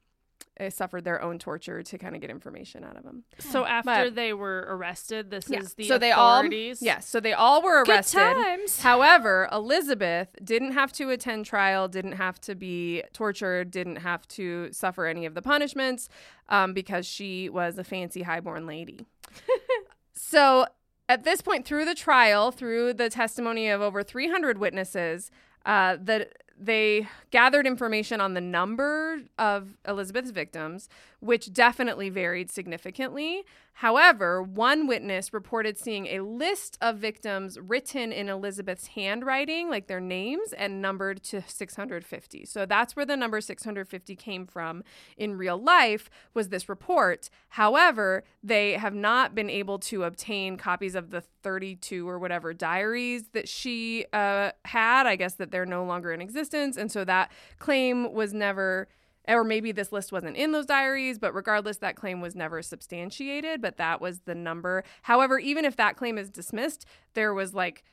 eh, suffered their own torture to kind of get information out of them. So after But- they were arrested, this Yeah. is the so they all authorities. yes so they all were Good arrested times. however elizabeth didn't have to attend trial didn't have to be tortured didn't have to suffer any of the punishments um, because she was a fancy highborn lady so at this point through the trial through the testimony of over 300 witnesses uh, that they gathered information on the number of Elizabeth's victims, which definitely varied significantly. However, one witness reported seeing a list of victims written in Elizabeth's handwriting, like their names, and numbered to 650. So that's where the number 650 came from in real life, was this report. However, they have not been able to obtain copies of the 32 or whatever diaries that she uh, had. I guess that they're no longer in existence. And so that claim was never or maybe this list wasn't in those diaries, but regardless, that claim was never substantiated, but that was the number. However, even if that claim is dismissed, there was like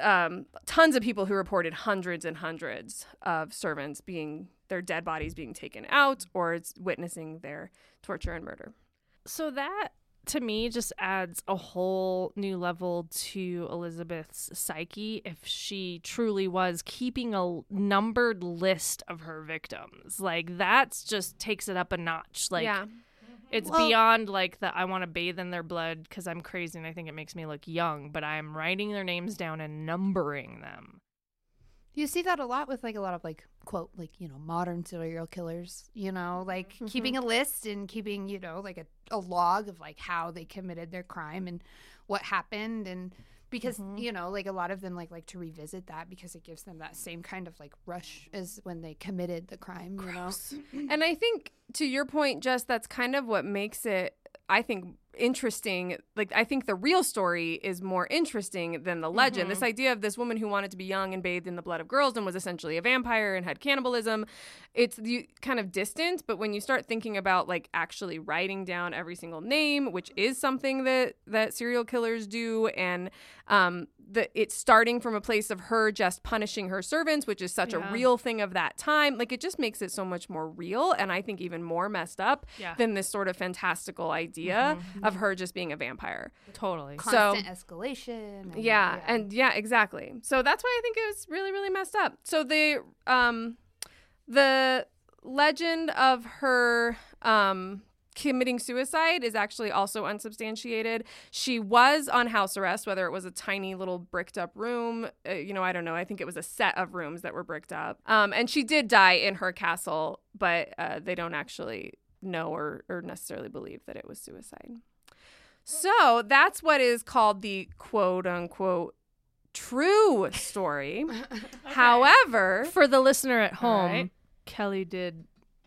um, tons of people who reported hundreds and hundreds of servants being their dead bodies being taken out or witnessing their torture and murder. So that to me just adds a whole new level to Elizabeth's psyche if she truly was keeping a numbered list of her victims. Like that's just takes it up a notch. Like yeah. It's Well- beyond like the I want to bathe in their blood because I'm crazy and I think it makes me look young, but I'm writing their names down and numbering them. You see that a lot with like a lot of like quote like you know modern serial killers. You know, like keeping mm-hmm. a list and keeping you know like a, a log of like how they committed their crime and what happened and because mm-hmm. you know like a lot of them like like to revisit that because it gives them that same kind of like rush as when they committed the crime. You know, And I think to your point, Jess, that's kind of what makes it, I think, interesting. Like, I think the real story is more interesting than the legend. This idea of this woman who wanted to be young and bathed in the blood of girls and was essentially a vampire and had cannibalism, it's the kind of distant. But when you start thinking about like actually writing down every single name, which is something that that serial killers do, and um, the it's starting from a place of her just punishing her servants, which is such Yeah. a real thing of that time. Like it just makes it so much more real, and I think even more messed up Yeah. than this sort of fantastical idea of her just being a vampire. Totally. constant escalation. and- Yeah, and yeah, exactly. So that's why I think it was really, really messed up. So the um, the legend of her um committing suicide is actually also unsubstantiated. She was on house arrest, whether it was a tiny little bricked up room, uh, you know, I don't know. I think it was a set of rooms that were bricked up. Um, and she did die in her castle, but uh, they don't actually know or, or necessarily believe that it was suicide. So that's what is called the quote unquote true story. However, For the listener at home, right. Kelly did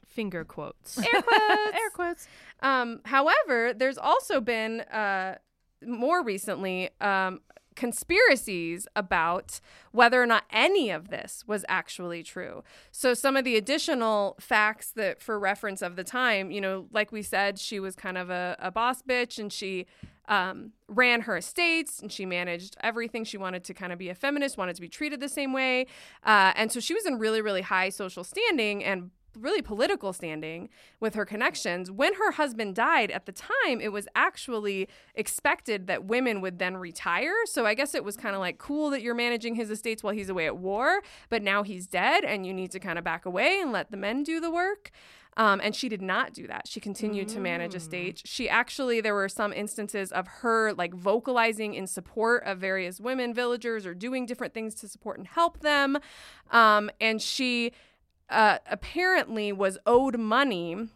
finger quotes. air quotes. Air quotes. Um, however, there's also been uh, more recently um, conspiracies about whether or not any of this was actually true. So some of the additional facts that, for reference of the time, you know, like we said, she was kind of a, a boss bitch, and she um, ran her estates and she managed everything. She wanted to kind of be a feminist, wanted to be treated the same way, uh, and so she was in really, really high social standing and really political standing with her connections. When her husband died at the time, it was actually expected that women would then retire. So I guess it was kind of like cool that you're managing his estates while he's away at war, but now he's dead and you need to kind of back away and let the men do the work. Um, and she did not do that. She continued to manage estates. She actually, there were some instances of her like vocalizing in support of various women villagers or doing different things to support and help them. Um, and she uh, apparently was owed money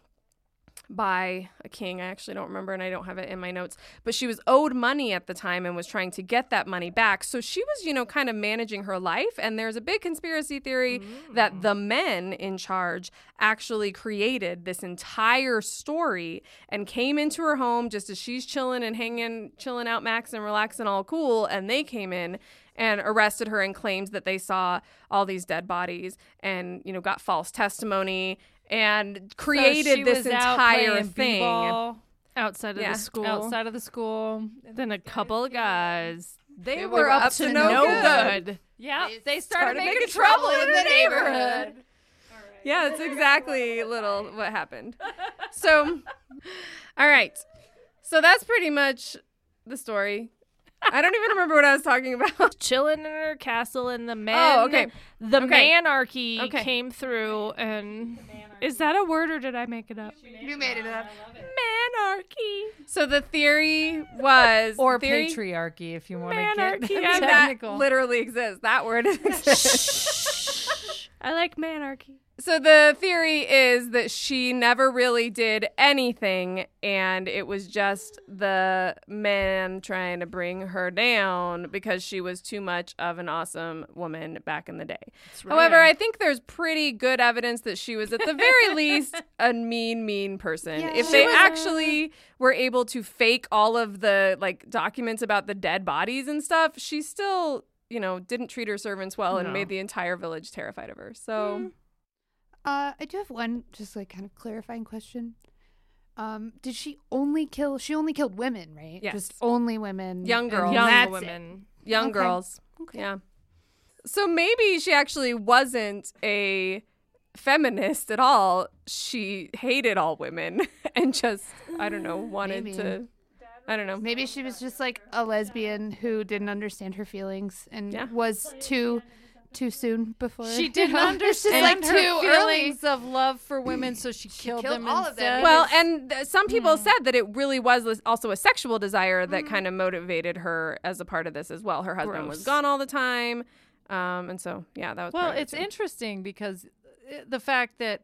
by a king. I actually don't remember and I don't have it in my notes, but she was owed money at the time and was trying to get that money back. So she was, you know, kind of managing her life. And there's a big conspiracy theory that mm. the men in charge actually created this entire story and came into her home just as she's chilling and hanging, chilling out, max and relaxing, all cool. And they came in and arrested her and claimed that they saw all these dead bodies and you know got false testimony and created she this was out entire thing Outside of Yeah, the school. outside of the school. Then a couple of guys. They, They were, were up, to, no good. Yeah, They they started, started making, making trouble trouble in the neighborhood. yeah it's exactly little what happened so all right so that's pretty much the story i don't even remember what i was talking about Chilling in her castle, and the men. Oh, okay. The Okay. manarchy Okay. came through, and is that a word or did I make it up? You made it up. Manarchy. so the theory was Or theory, patriarchy, if you want to Manarchy, get yeah, that technical. literally exists that word exists I like manarchy. So the theory is that she never really did anything and it was just the men trying to bring her down because she was too much of an awesome woman back in the day. However, I think there's pretty good evidence that she was at the very least a mean mean person. Yeah. if She they a- actually were able to fake all of the like documents about the dead bodies and stuff, she still, you know, didn't treat her servants well and made the entire village terrified of her. So hmm. Uh, I do have one just like kind of clarifying question. Um, did she only kill? She only killed women, right? Yes. Just only women. Young girls. Young that's it. women. Young Okay. girls. Okay. Yeah. So maybe she actually wasn't a feminist at all. She hated all women and just, I don't know, wanted Maybe. to. I don't know. Maybe she was just like a lesbian who didn't understand her feelings and Yeah. was too too soon before She you didn't know? understand It's just like her too early. feelings of love for women, so she, killed, killed them all of them. Well, and th- some people said that it really was also a sexual desire that kind of motivated her as a part of this as well. Her husband was gone all the time. Um, and so, yeah, that was Well, part of it it's too. interesting because uh, the fact that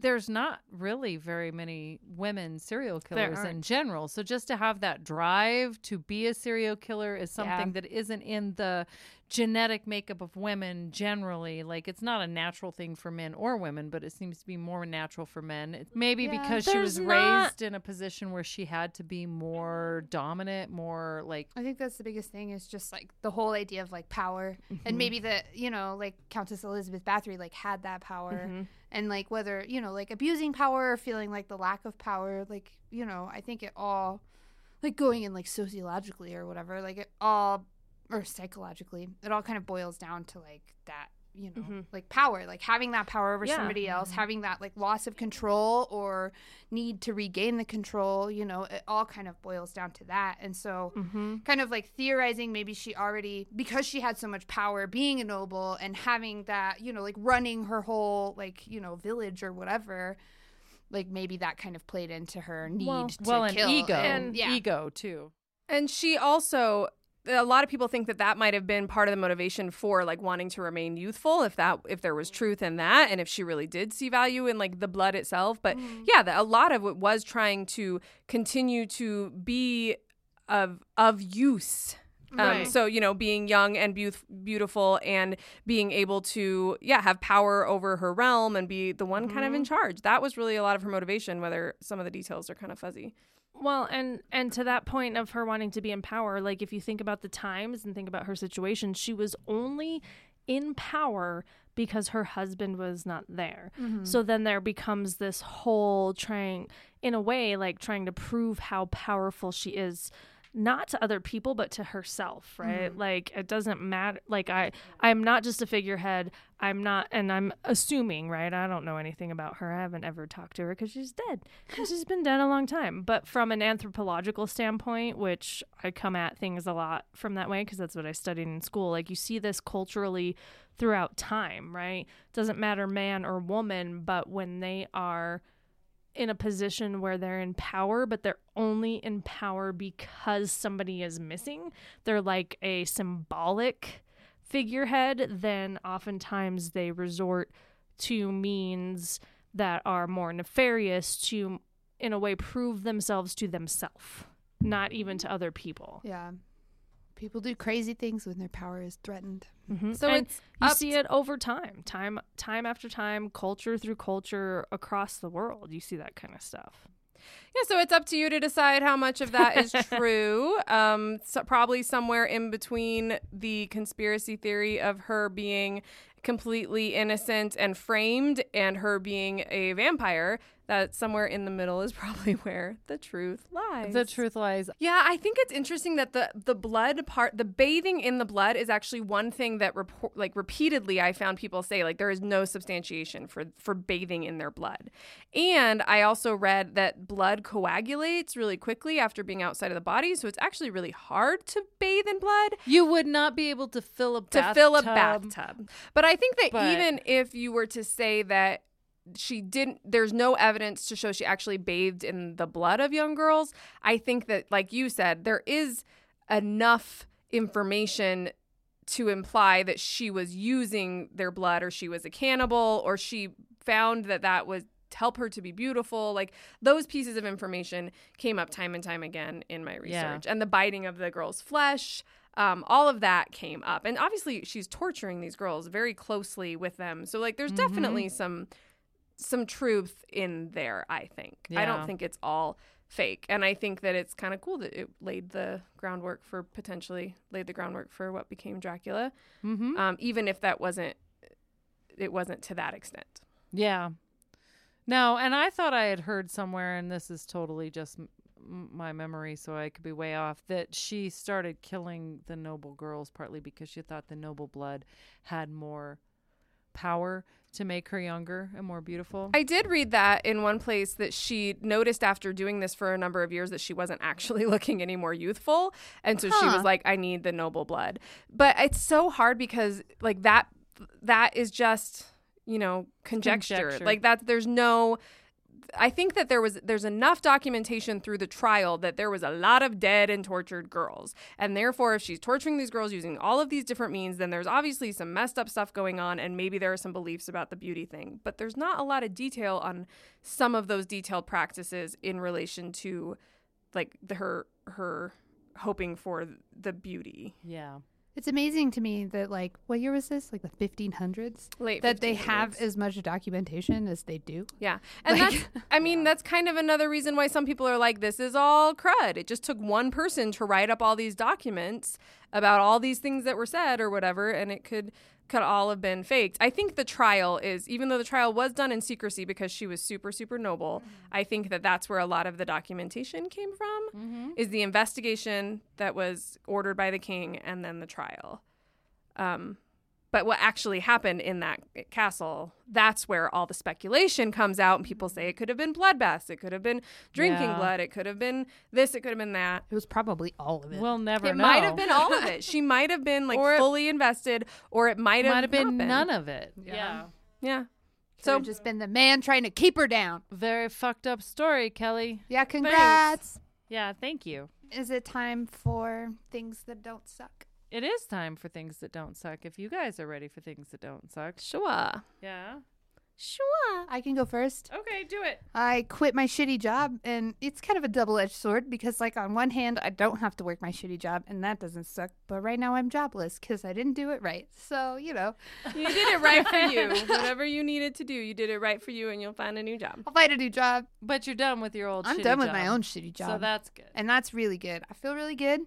there's not really very many women serial killers in general. So just to have that drive to be a serial killer is something Yeah. that isn't in the genetic makeup of women generally. Like it's not a natural thing for men or women, but it seems to be more natural for men. Maybe Yeah. because she was not- raised in a position where she had to be more dominant, more like I think that's the biggest thing is just like the whole idea of like power and mm-hmm. maybe that you know like Countess Elizabeth Bathory like had that power mm-hmm. and like whether you know like abusing power or feeling like the lack of power like you know I think it all like going in like sociologically or whatever like it all or psychologically it all kind of boils down to like that you know mm-hmm. like power like having that power over Yeah. somebody else mm-hmm. having that like loss of control or need to regain the control you know it all kind of boils down to that. And so mm-hmm. kind of like theorizing maybe she already because she had so much power being a noble and having that you know like running her whole like you know village or whatever like maybe that kind of played into her need Well- to well, and kill ego, and yeah. ego too. And she also a lot of people think that that might have been part of the motivation for like wanting to remain youthful if that if there was truth in that and if she really did see value in like the blood itself. But yeah that a lot of it was trying to continue to be of of use. Um, so you know being young and beaut- beautiful and being able to yeah have power over her realm and be the one kind of in charge. That was really a lot of her motivation whether some of the details are kind of fuzzy Well, and and to that point of her wanting to be in power, like if you think about the times and think about her situation, she was only in power because her husband was not there. Mm-hmm. So then there becomes this whole trying in a way like trying to prove how powerful she is not to other people but to herself right? Mm-hmm. Like it doesn't matter like i i'm not just a figurehead. I'm not and i'm assuming right? I don't know anything about her. I haven't ever talked to her because she's dead. She's been dead a long time. But from an anthropological standpoint which i come at things a lot from that way because that's what i studied in school like you see this culturally throughout time right? Doesn't matter man or woman but when they are in a position where they're in power, but they're only in power because somebody is missing. They're like a symbolic figurehead, then oftentimes they resort to means that are more nefarious to, in a way, prove themselves to themselves, not even to other people. yeah people do crazy things when their power is threatened Mhm. So And it's you see it over time, time, time after time, culture through culture across the world. You see that kind of stuff. Yeah, so it's up to you to decide how much of that is true. Um, so probably somewhere in between the conspiracy theory of her being completely innocent and framed and her being a vampire. That somewhere in the middle is probably where the truth lies. The truth lies. Yeah, I think it's interesting that the the blood part, the bathing in the blood, is actually one thing that report, like repeatedly I found people say like there is no substantiation for for bathing in their blood, and I also read that blood coagulates really quickly after being outside of the body, so it's actually really hard to bathe in blood You would not be able to fill a to bathtub. fill a bathtub. But I think that even if you were to say that she didn't there's no evidence to show she actually bathed in the blood of young girls, I think that like you said there is enough information to imply that she was using their blood or she was a cannibal or she found that that was help her to be beautiful. Like those pieces of information came up time and time again in my Yeah. research. And the biting of the girl's flesh um, all of that came up. And obviously she's torturing these girls very closely with them. So like there's definitely some some truth in there i think i don't think it's all fake and i think that it's kind of cool that it laid the groundwork for potentially laid the groundwork for what became dracula Mm-hmm. um, even if that wasn't it wasn't to that extent Yeah. No, and I thought I had heard somewhere, and this is totally just m- my memory, so I could be way off, that she started killing the noble girls partly because she thought the noble blood had more power to make her younger and more beautiful. I did read that in one place that she noticed after doing this for a number of years that she wasn't actually looking any more youthful. And so she was like, I need the noble blood. But it's so hard because like that that is just, you know, conjecture. Conjecture. Like that there's no I think that there was there's enough documentation through the trial that there was a lot of dead and tortured girls. And therefore if she's torturing these girls using all of these different means, then there's obviously some messed up stuff going on and maybe there are some beliefs about the beauty thing. But there's not a lot of detail on some of those detailed practices in relation to like the, her her hoping for the beauty. yeah. It's amazing to me that like what year was this? Like the 1500s. Late That they have as much documentation as they do. Yeah. And Like- that's, I mean, that's kind of another reason why some people are like, this is all crud. It just took one person to write up all these documents about all these things that were said or whatever, and it could could all have been faked. I think the trial is, even though the trial was done in secrecy because she was super, super noble, I think that that's where a lot of the documentation came from, is the investigation that was ordered by the king and then the trial. Um, but what actually happened in that castle, that's where all the speculation comes out, and people say it could have been bloodbaths, it could have been drinking Yeah. blood, it could have been this, it could have been that. It was probably all of it. We'll never It know. It might have been all of it. She might have been like Or it- fully invested, or it might have might been not none of it. Yeah. yeah. Yeah. so So just been the man trying to keep her down. Very fucked up story, Kelly. Yeah, congrats. Yeah, thank you. Is it time for things that don't suck? It is time for things that don't suck. If you guys are ready for things that don't suck. sure, Yeah. sure. I can go first. Okay, do it. I quit my shitty job, and it's kind of a double edged sword because, like, on one hand, I don't have to work my shitty job, and that doesn't suck. But right now, I'm jobless because I didn't do it right. So, you know, You did it right for you. Whatever you needed to do, you did it right for you, and you'll find a new job. I'll find a new job. But you're done with your old shitty job. I'm done with my own shitty job. So that's good. and that's really good. I feel really good.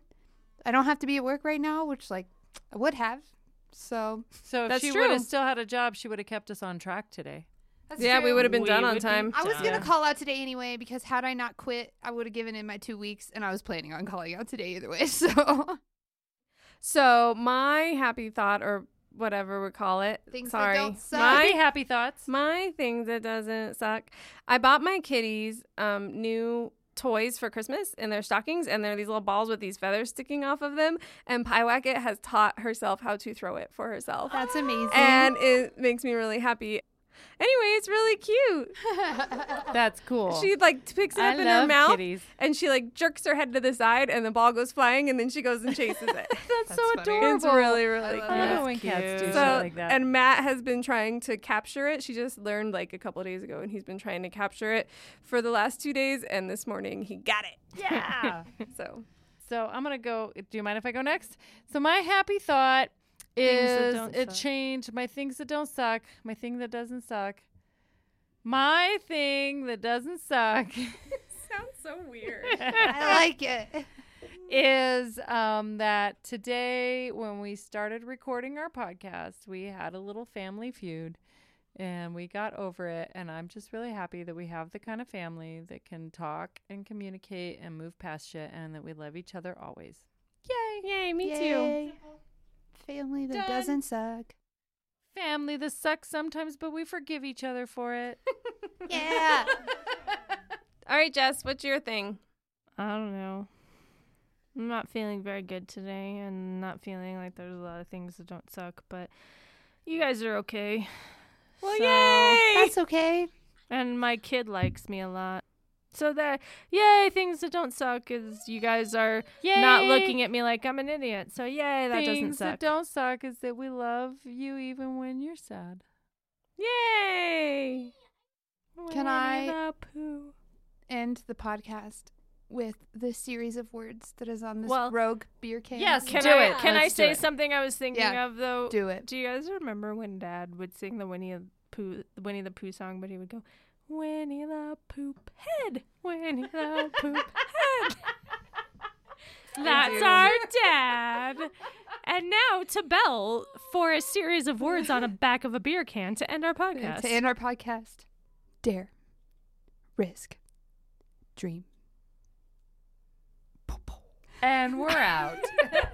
I don't have to be at work right now, which, like, I would have. So, So if That's she true. would have still had a job, she would have kept us on track today. that's yeah, we true. would have been We done on would be time. I was gonna call out today anyway because had I not quit, I would have given in my two weeks, and I was planning on calling out today either way. So So my happy thought, or whatever we call it, Things that sorry, don't suck. my Happy, happy thoughts. My thing that doesn't suck. I bought my kitties um, new toys for Christmas in their stockings, and they're these little balls with these feathers sticking off of them. And Piewacket has taught herself how to throw it for herself, that's amazing. and it makes me really happy. Anyway, it's really cute. That's cool. She like picks it I up in her love mouth, kitties. and she like jerks her head to the side, and the ball goes flying, and then she goes and chases it. That's, so funny. adorable. it's really really love cute. I it. love when cats do shit So, like that. and Matt has been trying to capture it. She just learned like a couple days ago, and he's been trying to capture it for the last two days. And this morning he got it. yeah. So So I'm gonna go. Do you mind if I go next? So my happy thought Things that is don't it suck. changed my things that don't suck. My thing that doesn't suck. My thing that doesn't suck sounds so weird. I like it. is um, that today when we started recording our podcast, we had a little family feud. And we got over it, and I'm just really happy that we have the kind of family that can talk and communicate and move past shit, and that we love each other always. Yay! Yay, me too. Yay. Family that Done. doesn't suck. family that sucks sometimes, but we forgive each other for it. Yeah. All right, Jess, what's your thing? I don't know. I'm not feeling very good today and not feeling like there's a lot of things that don't suck, but you guys are okay. Well, So- yay! That's okay. And my kid likes me a lot. So that yay, things that don't suck is you guys are Yay! not looking at me like I'm an idiot. So yay, that doesn't Things suck. that don't suck is that we love you even when you're sad. Yay! Can I- Winnie the End the podcast with the series of words that is on this Well- rogue beer can. Yes, Can Do I it. can I Let's do say something I was thinking Yeah, of though? Do it. Do you guys remember when Dad would sing the Winnie the Pooh Winnie the Pooh song, but he would go Winnie the Poop Head, Winnie the Poop Head. That's our dad. And now to Bell for a series of words on the back of a beer can to end our podcast. To end our podcast, dare, risk, dream. And we're out.